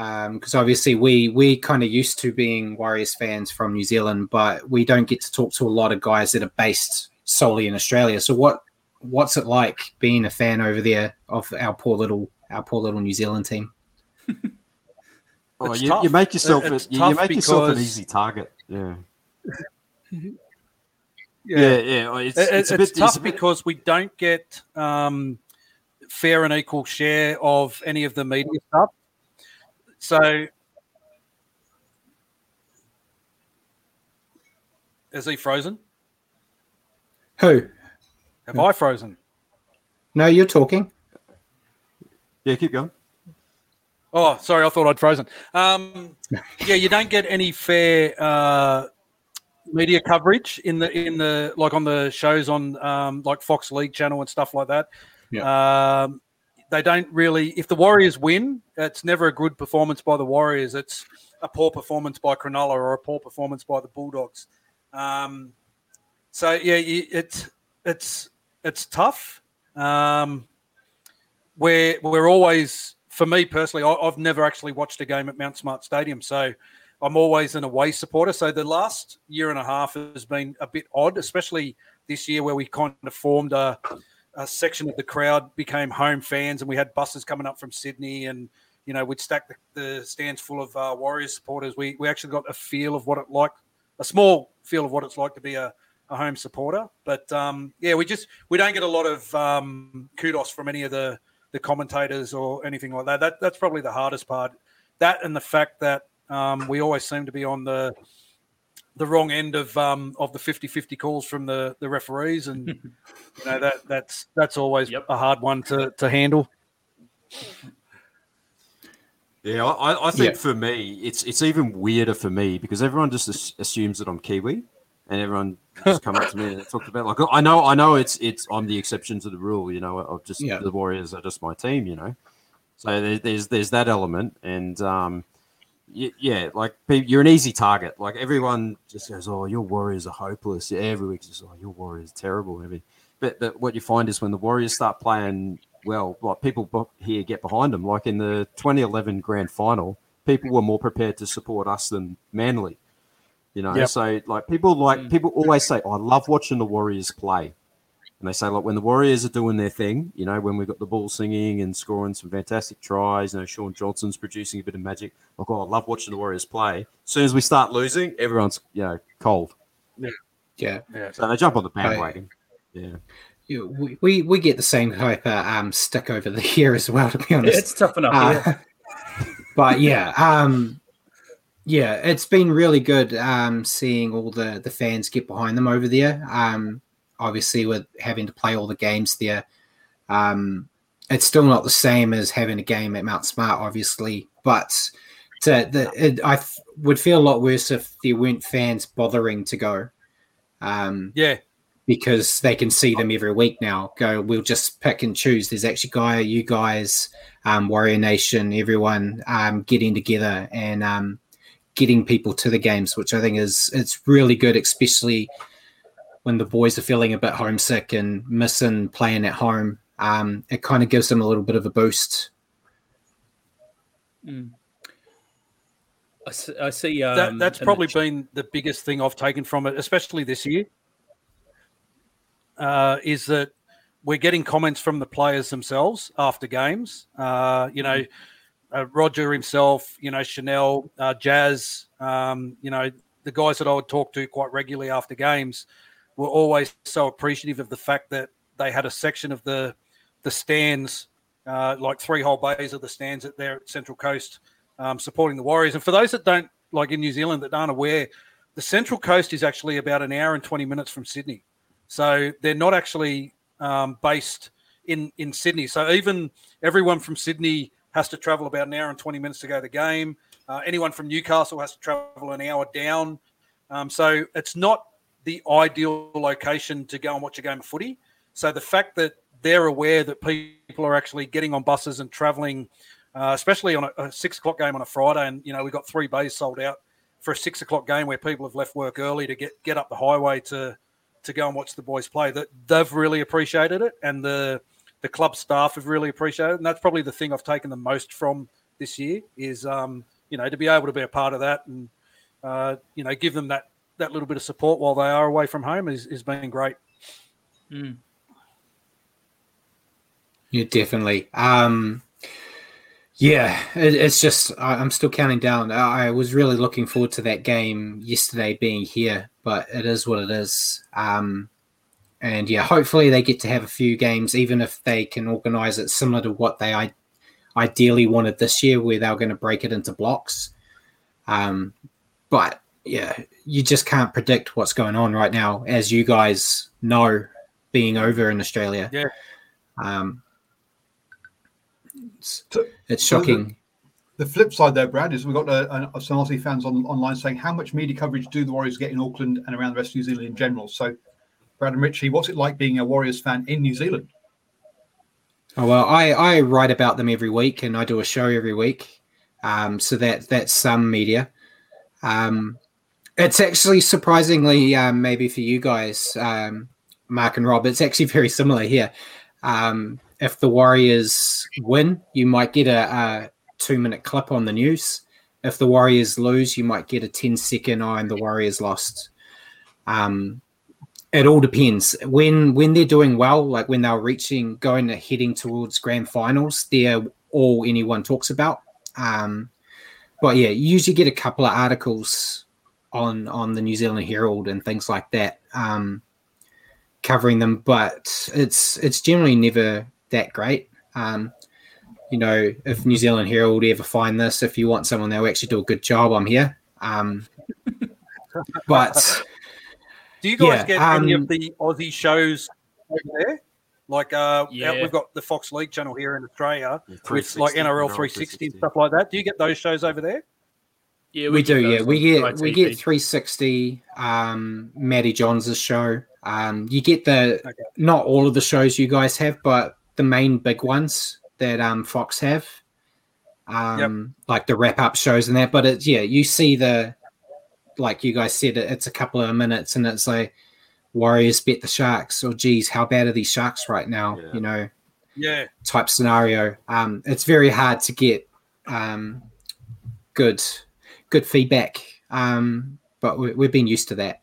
um because obviously we we kind of used to being warriors fans from new zealand but we don't get to talk to a lot of guys that are based solely in australia so what what's it like being a fan over there of our poor little our poor little new zealand team Oh, you, you make yourself It's you, you tough make yourself an easy target. Yeah. Yeah. Yeah, yeah. It's, It- it's, it's, a bit tough it's a bit- because we don't get um, fair and equal share of any of the media stuff. So, is he frozen? who Have I frozen? no you're talking yeah, keep going. Oh, sorry, I thought I'd frozen. Um, yeah, you don't get any fair uh, media coverage in the in the like on the shows on um, like Fox League Channel and stuff like that. Um, they don't really. If the Warriors win, it's never a good performance by the Warriors. It's a poor performance by Cronulla or a poor performance by the Bulldogs. Um, so yeah, it's it's it's tough. Um, we're we're always for me personally I, i've never actually watched a game at mount smart stadium so i'm always an away supporter so the last year and a half has been a bit odd especially this year where we kind of formed a, a section of the crowd became home fans and we had buses coming up from sydney and you know we'd stack the, the stands full of uh, warriors supporters we, we actually got a feel of what it like a small feel of what it's like to be a, a home supporter but um, yeah we just we don't get a lot of um, kudos from any of the the commentators or anything like that. That that's probably the hardest part. That and the fact that um, we always seem to be on the the wrong end of um, of the 50-50 calls from the, the referees, and you know that that's that's always Yep. a hard one to, to handle. Yeah, I, I- I think Yeah. for me, it's it's even weirder for me because everyone just assumes that I'm Kiwi, and everyone just come up to me and talked about like I know I know it's it's I'm the exception to the rule. You know, of just Yeah. the Warriors are just my team. You know, so there's there's that element, and um, y- yeah, like you're an easy target. Like everyone just goes, "Oh, your Warriors are hopeless." Yeah, every week, just oh, your Warriors are terrible. Every, but but what you find is when the Warriors start playing well, like people here get behind them. Like in the 2011 Grand Final, people were more prepared to support us than Manly. You know, Yep. so like people like mm. people always say, oh, "I love watching the Warriors play," and they say like when the Warriors are doing their thing, you know, when we've got the ball singing and scoring some fantastic tries, you know, Shaun Johnson's producing a bit of magic. Like, oh, I love watching the Warriors play. As soon as we start losing, everyone's you know cold, yeah so they jump on the bandwagon. Yeah. Yeah, we, we we get the same type of um stick over the year as well to be honest it's tough enough. Uh, yeah. but yeah um Yeah, it's been really good um, seeing all the the fans get behind them over there. Um, obviously, with having to play all the games there, um, it's still not the same as having a game at Mount Smart, obviously. But to, the, it, I f- would feel a lot worse if there weren't fans bothering to go. Um, Yeah, because they can see them every week now. Go, we'll just pick and choose. There's actually guy, you guys, um, Warrior Nation, everyone um, getting together and um, getting people to the games, which I think is it's really good, especially when the boys are feeling a bit homesick and missing playing at home. Um, it kind of gives them a little bit of a boost. Mm. I see. I see um, that, that's in the probably been the biggest thing I've taken from it, especially this year. Uh, is that we're getting comments from the players themselves after games. Uh, you know, uh, Roger himself, you know, Chanel, uh, Jazz, um, you know, the guys that I would talk to quite regularly after games were always so appreciative of the fact that they had a section of the the stands, uh, like three whole bays of the stands at at Central Coast, um, supporting the Warriors. And for those that don't like in New Zealand that aren't aware, the Central Coast is actually about an hour and twenty minutes from Sydney, so they're not actually um, based in in Sydney. So even everyone from Sydney has to travel about an hour and twenty minutes to go to the game. Uh, anyone from Newcastle has to travel an hour down. Um, so it's not the ideal location to go and watch a game of footy. So the fact that they're aware that people are actually getting on buses and traveling, uh, especially on a, a six o'clock game on a Friday, and you know we've got three bays sold out for a six o'clock game where people have left work early to get get up the highway to to go and watch the boys play. That they've really appreciated it, and the the club staff have really appreciated it. And that's probably the thing I've taken the most from this year is um, you know to be able to be a part of that and uh, you know give them that that little bit of support while they are away from home is is been great. Mm. Yeah, definitely. Um, yeah, it, it's just I, I'm still counting down. I, I was really looking forward to that game yesterday being here, but it is what it is. Um, and yeah, hopefully they get to have a few games, even if they can organize it similar to what they I, ideally wanted this year, where they were going to break it into blocks. Um, but yeah, you just can't predict what's going on right now, as you guys know, being over in Australia. Yeah. Um, it's, So- it's so the- shocking. The flip side, though, Brad, is we've got uh, uh, some Aussie fans on, online saying how much media coverage do the Warriors get in Auckland and around the rest of New Zealand in general? So, Brad and Richie, what's it like being a Warriors fan in New Zealand? Oh, well, I, I write about them every week and I do a show every week. Um, so that that's some media. Um, it's actually surprisingly, um, maybe for you guys, um, Mark and Rob, it's actually very similar here. Um, if the Warriors win, you might get a, a two minute clip on the news. If the Warriors lose, you might get a 10 second, oh, and the Warriors lost. Um, it all depends when when they're doing well like when they're reaching going to heading towards grand finals they're all anyone talks about um but yeah you usually get a couple of articles on on the new zealand herald and things like that um covering them but it's it's generally never that great um you know if new zealand herald ever find this if you want someone that will actually do a good job i'm here um but Do you guys Yeah, get any um, of the Aussie shows over there? Like, uh, Yeah. we've got the Fox League channel here in Australia Yeah, with like NRL NRL 360 and stuff like that. Do you get those shows over there? Yeah, we, do yeah. we on get we get 360 um Matty Johns' show. Um you get the Okay. not all of the shows you guys have but the main big ones that um fox have. Um like the wrap up shows and that but it's yeah you see the like you guys said it, it's a couple of minutes and it's like warriors bet the sharks. Or geez how bad are these sharks right now Yeah. you know Yeah, type scenario. Um, it's very hard to get um, good good feedback, um, but we, we've been used to that.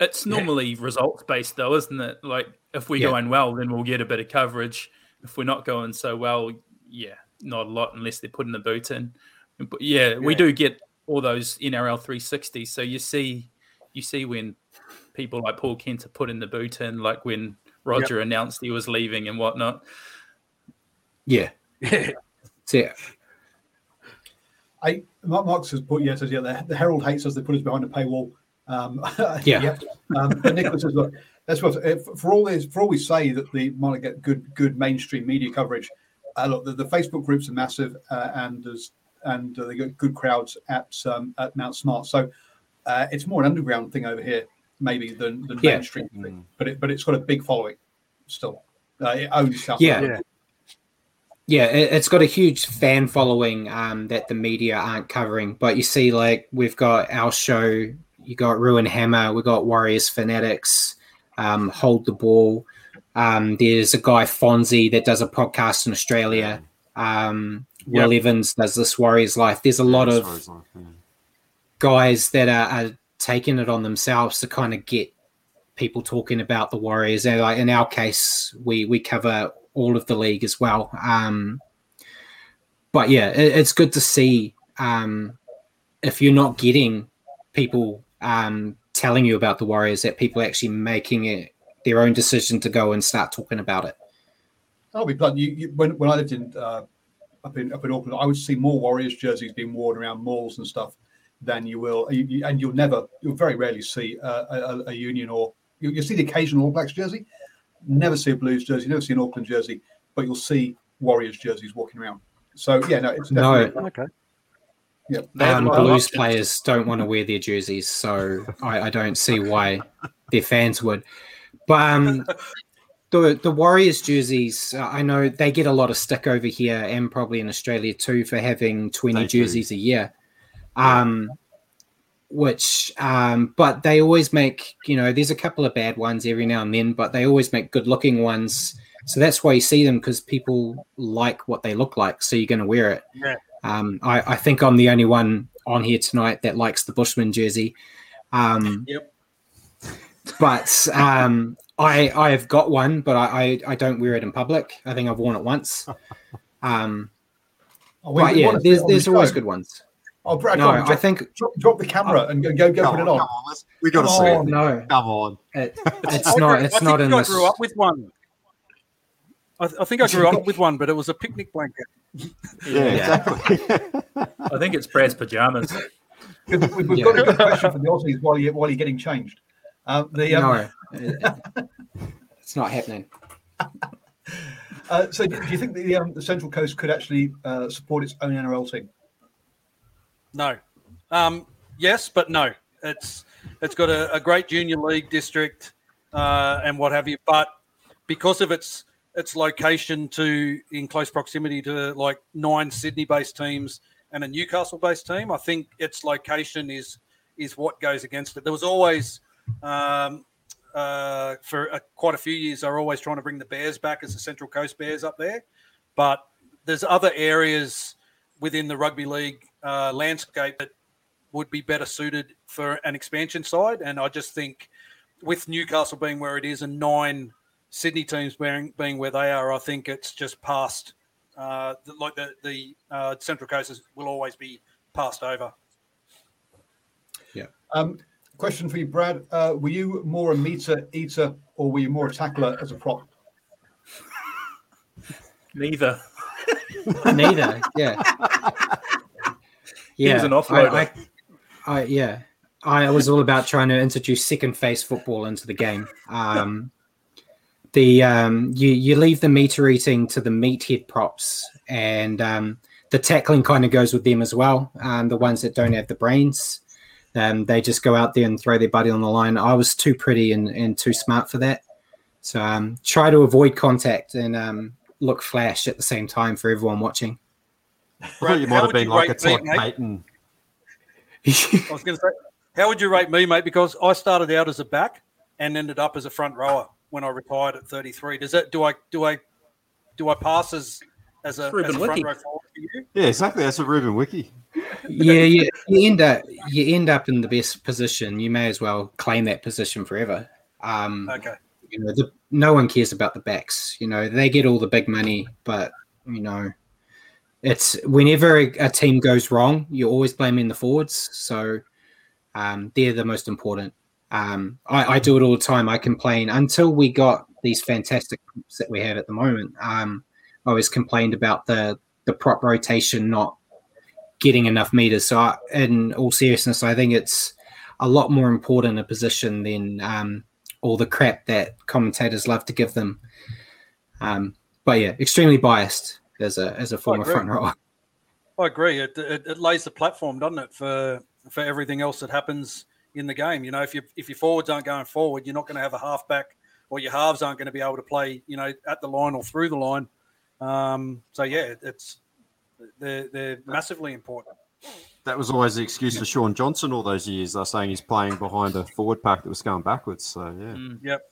It's normally results based though, isn't it? Like if we're Yeah. going well, then we'll get a bit of coverage. If we're not going so well, yeah, not a lot unless they're putting the boot in. But yeah, we do get all those NRL 360. So you see, you see when people like Paul Kent are putting the boot in, like when Roger announced he was leaving and whatnot. Yeah, yeah, so, yeah. I Mark Marks has put yeah says yeah the, the Herald hates us. They put us behind a paywall. Um, Yeah. yep. Um, but Nicholas says look, that's what for all this for all we say that the might get good good mainstream media coverage. Uh, look, the, the Facebook groups are massive uh, and there's and uh, they get good crowds at um, at Mount Smart. So uh, it's more an underground thing over here maybe than, than Yeah. mainstream thing. But it but it's got a big following still. Uh, it owns South Yeah. Yeah. It, it's got a huge fan following um, that the media aren't covering. But you see, like we've got our show, you got Ruin Hammer, We've got Warriors Fanatics, um, Hold the Ball. Um, there's a guy Fonzie that does a podcast in Australia. Um, Will Evans does this Warriors Life. There's a lot of yeah. guys that are, are taking it on themselves to kind of get people talking about the Warriors. And like in our case, we we cover all of the league as well. Um, but yeah, it, it's good to see um, if you're not getting people um, telling you about the Warriors that people are actually making it their own decision to go and start talking about it. I'll be blunt. You, you, when when I lived in uh, up in up in Auckland, I would see more Warriors jerseys being worn around malls and stuff than you will, you, you- and you'll never, you'll very rarely see a, a, a Union or you, you'll see the occasional All Blacks jersey. Never see a Blues jersey. Never see an Auckland jersey, but you'll see Warriors jerseys walking around. So yeah, no, it's No. Okay. yeah. They have Um, a lot of Blues options. players don't want to wear their jerseys, so I, I don't see why their fans would. But um, the the Warriors jerseys, uh, I know they get a lot of stick over here and probably in Australia too for having twenty They do. jerseys a year. Um, which, um, but they always make you know there's a couple of bad ones every now and then, but they always make good looking ones. So that's why you see them because people like what they look like, so you're going to wear it. Yeah. Um, I, I think I'm the only one on here tonight that likes the Bushman jersey. Um, Yep. But um, I I have got one, but I, I I don't wear it in public. I think I've worn it once. Um, Oh, but yeah, wanna see it there's the there's always good ones. Oh, Brad, No, come on, I drop, think drop, drop the camera and go go, go put on, it on. come on, we got to Come see on. it. no, Come on. it, it's I not grew- it's I not think in I this. grew up with one. I, I think I grew up with one, but it was a picnic blanket. Yeah, exactly. I think it's Brad's pajamas. We've, we've we've Yeah. got a good question for the Aussies while you while you're getting changed. Um, the um, No, it's not happening. Uh, so, do do you think the, um, the Central Coast could actually uh, support its own NRL team? No. Um, yes, but no. It's it's got a, a great junior league district uh, and what have you, but because of its its location to in close proximity to like nine Sydney-based teams and a Newcastle-based team, I think its location is is what goes against it. There was always um, uh, for a, quite a few years, they're always trying to bring the Bears back as the Central Coast Bears up there, but there's other areas within the rugby league uh, landscape that would be better suited for an expansion side. And I just think with Newcastle being where it is and nine Sydney teams being, being where they are, I think it's just past. Uh, the, like the the uh, Central Coast will always be passed over. Yeah. Um, question for you, Brad. Uh, were you more a meter eater or were you more a tackler as a prop? Neither. Neither. Yeah. He was an offloader. I, I, I, yeah. I was all about trying to introduce second phase football into the game. Um, the um, you you leave the meter eating to the meathead props, and um, the tackling kind of goes with them as well. Um, the ones that don't have the brains, um, they just go out there and throw their body on the line. I was too pretty and, and too smart for that, so um, try to avoid contact and um, look flash at the same time for everyone watching. I thought you How might have would been you like a rate me, mate? Payten. I was going to say, how would you rate me, mate? Because I started out as a back and ended up as a front rower when I retired at 33. Does that do I do I do I pass as as a, Ruben as a front Wiki. row forward for you? Yeah, exactly. That's a Ruben Wiki. yeah, you, you end up you end up in the best position. You may as well claim that position forever. Um, Okay. you know, the, no one cares about the backs. You know, they get all the big money, but you know, it's whenever a, team goes wrong, you're always blaming the forwards. So um, they're the most important. Um, I, I do it all the time. I complain until we got these fantastic groups that we have at the moment. Um, I always complained about the the prop rotation not getting enough meters. So, I, in all seriousness, I think it's a lot more important a position than um, all the crap that commentators love to give them. Um, but yeah, extremely biased as a as a former front rower. I agree. It, it, it lays the platform, doesn't it, for for everything else that happens in the game. You know, if you if your forwards aren't going forward, you're not going to have a halfback, or your halves aren't going to be able to play. You know, at the line or through the line. Um, so yeah, it's they're they're massively important. That was always the excuse for Shaun Johnson all those years. They're saying he's playing behind a forward pack that was going backwards. So yeah. Mm, yep.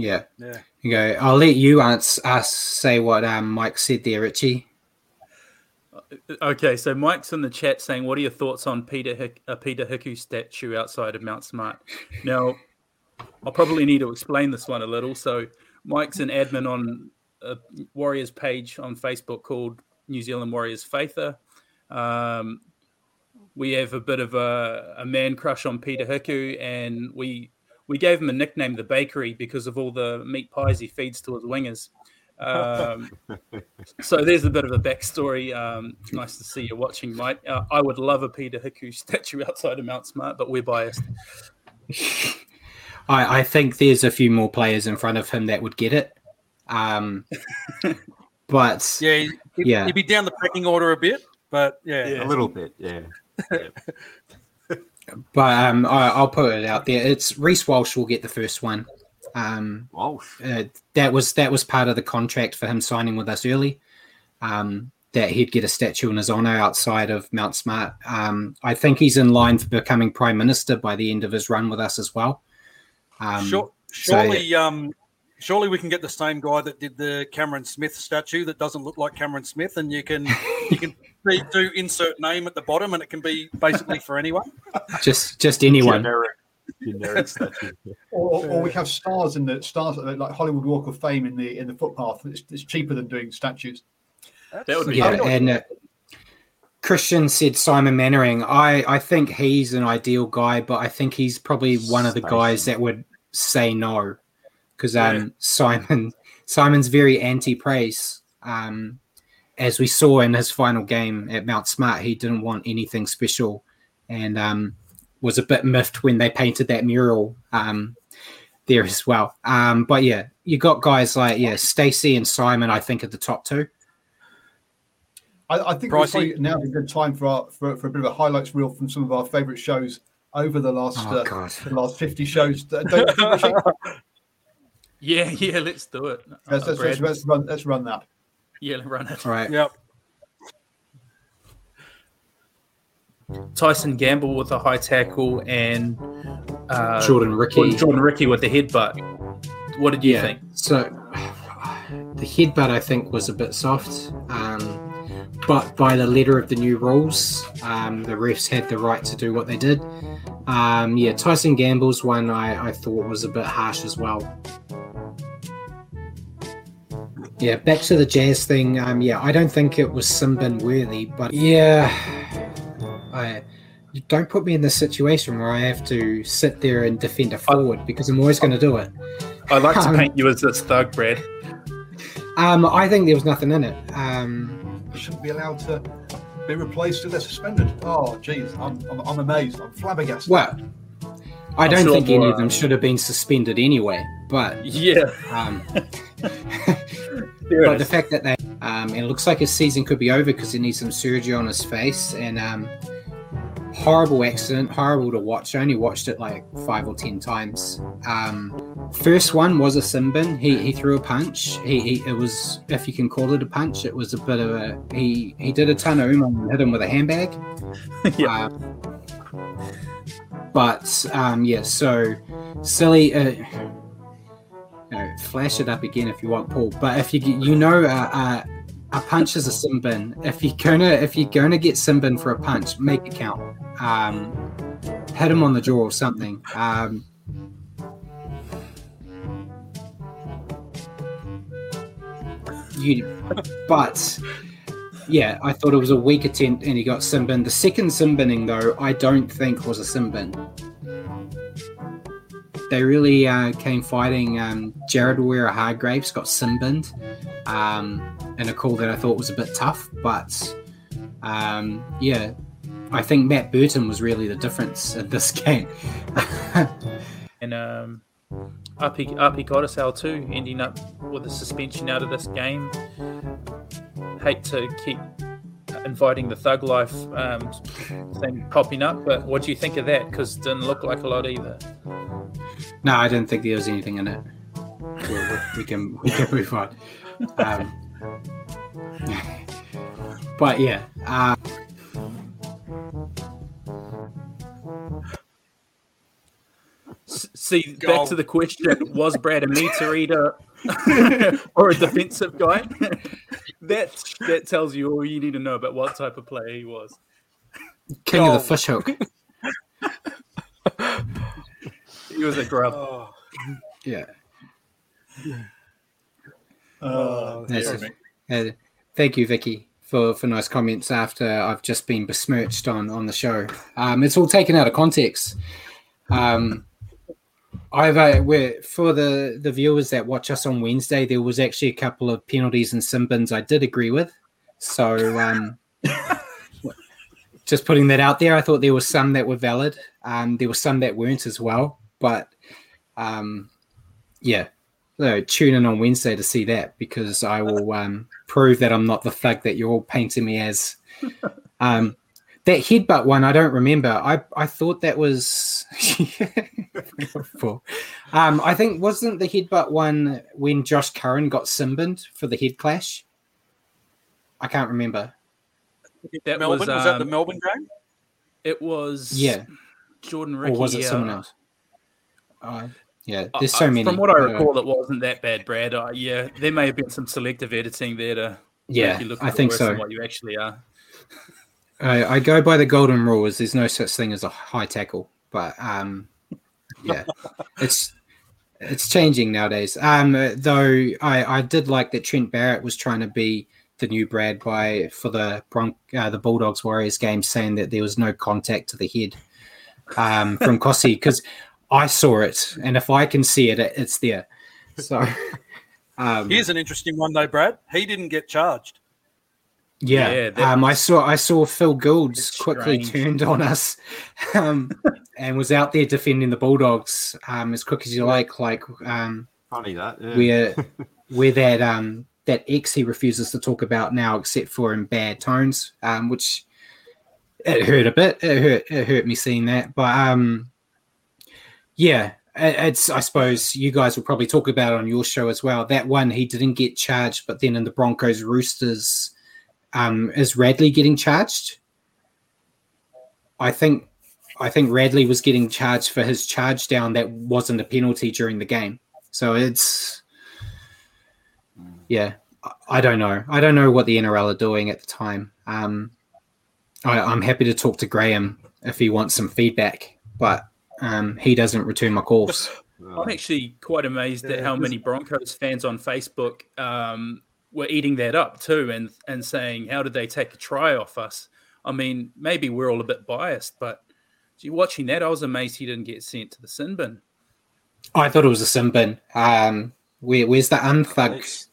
Yeah. Yeah. You go. I'll let you answer, us say what um, Mike said there, Richie. Okay, so Mike's in the chat saying, "What are your thoughts on Peter Hick, a Peta Hiku statue outside of Mount Smart?" Now, I'll probably need to explain this one a little. So, Mike's an admin on a Warriors page on Facebook called New Zealand Warriors Faither. Um, we have a bit of a, a man crush on Peter Hiku, and we we gave him a nickname, the Bakery, because of all the meat pies he feeds to his wingers. Um, so there's a bit of a backstory. Um, nice to see you watching, Mike. Uh, I would love a Peta Hiku statue outside of Mount Smart, but we're biased. I, I think there's a few more players in front of him that would get it. Um, but Yeah, he'd, Yeah. he'd be down the pecking order a bit, but yeah, A little bit, yeah. But um, I, I'll put it out there. It's Reece Walsh will get the first one. Um, Walsh. uh, that was that was part of the contract for him signing with us early. Um, that he'd get a statue in his honor outside of Mount Smart. Um, I think he's in line for becoming prime minister by the end of his run with us as well. Um, Sure, so, surely, um, surely we can get the same guy that did the Cameron Smith statue that doesn't look like Cameron Smith, and you can you can be- do insert name at the bottom, and it can be basically for anyone. just just anyone. Generic, generic statue. Or, or we have stars in the stars like Hollywood Walk of Fame in the in the footpath. It's, it's cheaper than doing statues. That would be Yeah, and uh, Christian said Simon Mannering. I I think he's an ideal guy, but I think he's probably one of the guys that would say no because um, Simon Simon's very anti-praise. Um, as we saw in his final game at Mount Smart, he didn't want anything special, and um, was a bit miffed when they painted that mural um, there as well. Um, but yeah, you got guys like yeah, Stacey and Simon. I think are the top two. I, I think Pricey. it's probably now a good time for, our, for for a bit of a highlights reel from some of our favourite shows over the last Oh uh, God. the last fifty shows. Don't you? Yeah, yeah, let's do it. let's, let's, let's, let's run let's run that. Yeah, run it. All right. Yep. Tyson Gamble with a high tackle and uh, Jordan Riki. Jordan Riki with the headbutt. What did you Yeah. think? So the headbutt I think was a bit soft. Um, but by the letter of the new rules, um, the refs had the right to do what they did. Um, yeah, Tyson Gamble's one I, I thought was a bit harsh as well. Yeah, back to the jazz thing. Um, yeah, I don't think it was sin bin worthy, but yeah, I don't put me in this situation where I have to sit there and defend a forward because I'm always going to do it. I like to Um, paint you as this thug, Brad. Um, I think there was nothing in it. Um, Shouldn't be allowed to be replaced if they're suspended. Oh, geez, I'm, I'm, I'm amazed. I'm flabbergasted. well, I don't sure think any of them uh, should have been suspended anyway. But Yeah, um, there but the fact that they um, and it looks like his season could be over because he needs some surgery on his face and um, horrible accident, horrible to watch. I only watched it like five or ten times. Um, first one was a sin bin. He he threw a punch. He, he it was if you can call it a punch. It was a bit of a he he did a ton of um and hit him with a handbag. Yeah. Um, but um, yeah, so silly. Uh, no, flash it up again if you want, Paul. But if you you know uh, uh, a punch is a sin bin. If you're gonna if you're gonna get sin bin for a punch, make it count. Um, hit him on the jaw or something. Um, you, but yeah, I thought it was a weak attempt and he got sin bin. The second sin binning though, I don't think was a sin bin. They really uh, came fighting. Um, Jared Waerea-Hargreaves got sin binned um, in a call that I thought was a bit tough, but um, yeah, I think Matt Burton was really the difference in this game. and um, RP, RP Codicil too, ending up with a suspension out of this game. Hate to keep inviting the thug life um, thing popping up, but what do you think of that? Because it didn't look like a lot either. No, I didn't think there was anything in it. We, we can we can move on. Um, but yeah. Uh, See, back to the question: Was Brad a meter eater or a defensive guy? that that tells you all you need to know about what type of player he was. King of the fish hook. he was a grub. Oh, Yeah. oh, That's sorry. Uh, thank you, Vicky, for, for nice comments after I've just been besmirched on, on the show. Um, it's all taken out of context. Um, I've uh, we're, for the, the viewers that watch us on Wednesday, there was actually a couple of penalties and sin bins I did agree with. So um, just putting that out there, I thought there were some that were valid. Um, there were some that weren't as well. But um, yeah, so tune in on Wednesday to see that because I will um, prove that I'm not the thug that you're all painting me as. Um, that headbutt one, I don't remember. I I thought that was. um, I think wasn't the headbutt one when Josh Curran got sin binned for the head clash. I can't remember. That Melbourne was, was, that the um, Melbourne game? It was Yeah, Jordan or was it uh, someone else? Uh, yeah, there's so I- many. From what I uh, recall, it wasn't that bad, Brad. Uh, yeah, there may have been some selective editing there to Yeah, make you look I think worse so. than what you actually are. I, I go by the golden rules. There's no such thing as a high tackle, but um, yeah, it's it's changing nowadays. Um, though I, I did like that Trent Barrett was trying to be the new Brad by for the Bron- uh, the Bulldogs Warriors game, saying that there was no contact to the head um, from Kosi because I saw it, and if I can see it, it it's there. So um, Here's an interesting one though, Brad. He didn't get charged. Yeah, Yeah, that um, I saw I saw Phil Goulds It's quickly strange. turned on us, um, and was out there defending the Bulldogs um, as quick as you like. Like um, Funny that. Yeah. we're we're that um, that X he refuses to talk about now, except for in bad tones, um, which it hurt a bit. It hurt it hurt me seeing that, but um, yeah. it- It's. I suppose you guys will probably talk about it on your show as well. That one he didn't get charged, but then in the Broncos Roosters, um, is Radley getting charged? I think I think Radley was getting charged for his charge down that wasn't a penalty during the game. So it's yeah, I- I don't know. I don't know what the NRL are doing at the time. Um, I, I'm happy to talk to Graham if he wants some feedback, but um, he doesn't return my calls. I'm actually quite amazed at how many Broncos fans on Facebook um, were eating that up too, and and saying, "How did they take a try off us?" I mean, maybe we're all a bit biased, but gee, watching that, I was amazed he didn't get sent to the sin bin. I thought it was a sin bin. Um, where, where's the unthug?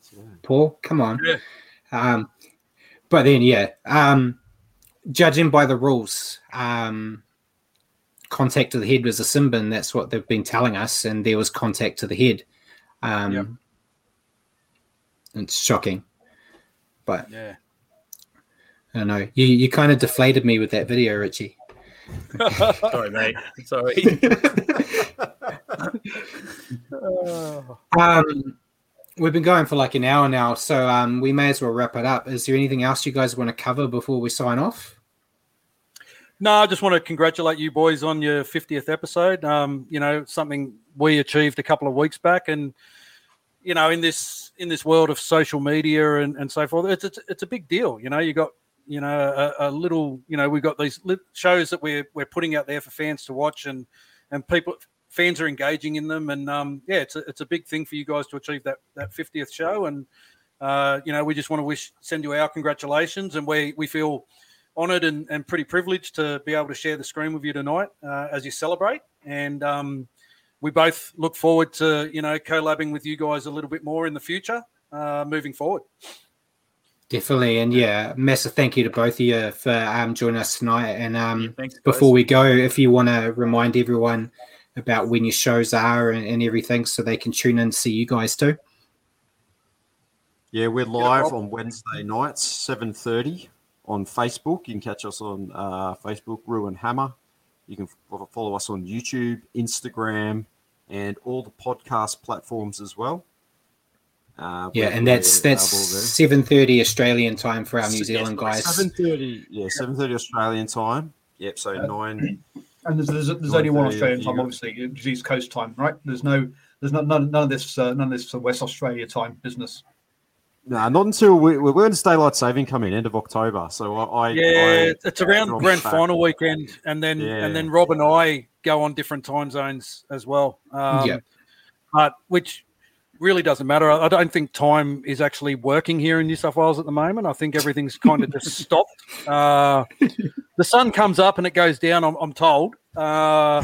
Paul, come on. Yeah. Um, but then, yeah, um, judging by the rules, um, contact to the head was a sin bin. That's what they've been telling us, and there was contact to the head. Um, Yep. It's shocking, but Yeah. I don't know. You you kind of deflated me with that video, Richie. Sorry, mate. Sorry. Um, we've been going for like an hour now, so um, we may as well wrap it up. Is there anything else you guys want to cover before we sign off? No, I just want to congratulate you boys on your 50th episode. Um, you know, something we achieved a couple of weeks back, and you know, in this in this world of social media and, and so forth, it's, it's it's a big deal. You know, you got you know a, a little, you know, we've got these shows that we're we're putting out there for fans to watch, and and people fans are engaging in them, and um, yeah, it's a, it's a big thing for you guys to achieve that that 50th show, and uh, you know, we just want to wish send you our congratulations, and we we feel honoured and, and pretty privileged to be able to share the screen with you tonight uh, as you celebrate. And um, we both look forward to you know collabing with you guys a little bit more in the future, uh, moving forward. Definitely, and yeah, massive thank you to both of you for um, joining us tonight. And um, Yeah, thanks, guys. before we go, if you want to remind everyone about when your shows are and, and everything, so they can tune in and see you guys too. Yeah, we're live on Wednesday nights, seven thirty on Facebook. You can catch us on uh, Facebook, Ruin Hammer. You can f- follow us on YouTube, Instagram, and all the podcast platforms as well. Uh, Yeah, and that's that's seven thirty Australian time for our New Yeah, Zealand guys. Seven thirty, yeah, seven thirty Australian time. Yep, so nine. And there's, there's, there's only one Australian time, obviously, it's East Coast time, right? There's no, there's not, none, none of this, uh, none of this West Australia time business. No, not until we, we're going to daylight saving come in end of October. So I, I Yeah, I, it's around drop grand back. final weekend, and then Yeah. and then Rob and I go on different time zones as well. Um, Yeah. but which really doesn't matter. I I don't think time is actually working here in New South Wales at the moment. I think everything's kind of just stopped. Uh, the sun comes up and it goes down. I'm, I'm told. Uh, I,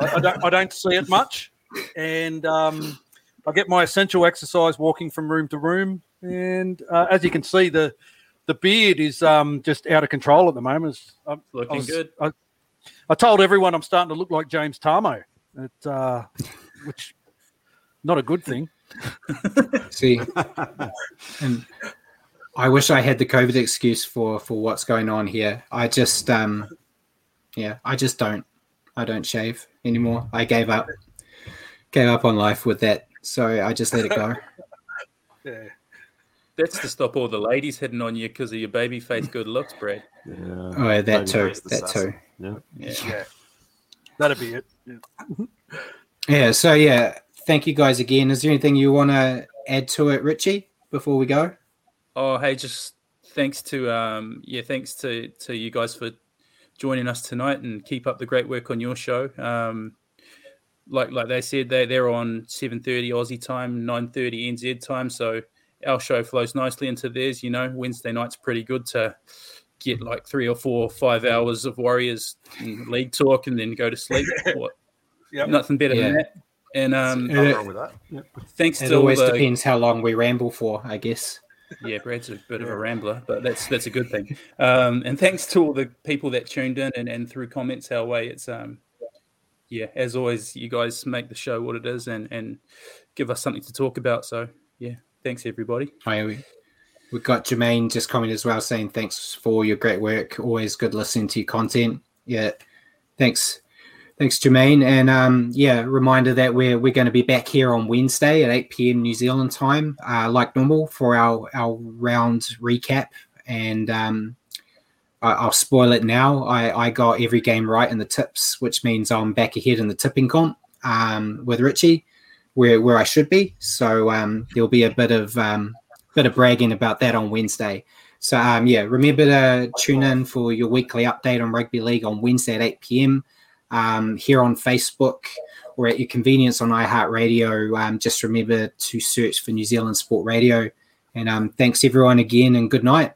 I don't I don't see it much, and um, I get my essential exercise walking from room to room. And uh, as you can see, the the beard is um, just out of control at the moment. It's- I, I Looking was- good. I, I told everyone I'm starting to look like James Tamou, it, uh, which not a good thing. See, and I wish I had the COVID excuse for for what's going on here. I just, um, yeah, I just don't. I don't shave anymore. I gave up, gave up on life with that. So I just let it go. Yeah. That's to stop all the ladies hitting on you because of your baby face good looks, Brad. Yeah, Oh, yeah, that Baby too. That assassin. too. Yeah. Yeah. Yeah, that'd be it. Yeah. Yeah. So yeah, thank you guys again. Is there anything you want to add to it, Richie, before we go? Oh, hey, just thanks to um, yeah, thanks to to you guys for joining us tonight and keep up the great work on your show. Um, like like they said, they they're on seven thirty Aussie time, nine thirty NZ time, so our show flows nicely into theirs. You know, Wednesday night's pretty good to get like three or four, or five hours of Warriors and league talk, and then go to sleep. What, Yep. Nothing better Yeah. than that. And um, It- wrong with that. Yeah. thanks It to all always the depends how long we ramble for, I guess. yeah, Brad's a bit of a rambler, but that's that's a good thing. Um, and thanks to all the people that tuned in and, and through comments our way. It's um, yeah, as always, you guys make the show what it is and and give us something to talk about. So yeah, thanks everybody. Hi, we, we got Jermaine just coming as well saying thanks for your great work. Always good listening to your content. Yeah, thanks, thanks Jermaine. And um, yeah, reminder that we're we're going to be back here on Wednesday at eight pm New Zealand time, uh, like normal for our our round recap. And um, I, I'll spoil it now. I I got every game right in the tips, which means I'm back ahead in the tipping comp um, with Richie. Where, where I should be, so um, there'll be a bit of um, bit of bragging about that on Wednesday. So um, yeah, remember to tune in for your weekly update on rugby league on Wednesday at eight pm um, here on Facebook or at your convenience on iHeartRadio. Um, just remember to search for New Zealand Sport Radio. And um, thanks everyone again, and good night.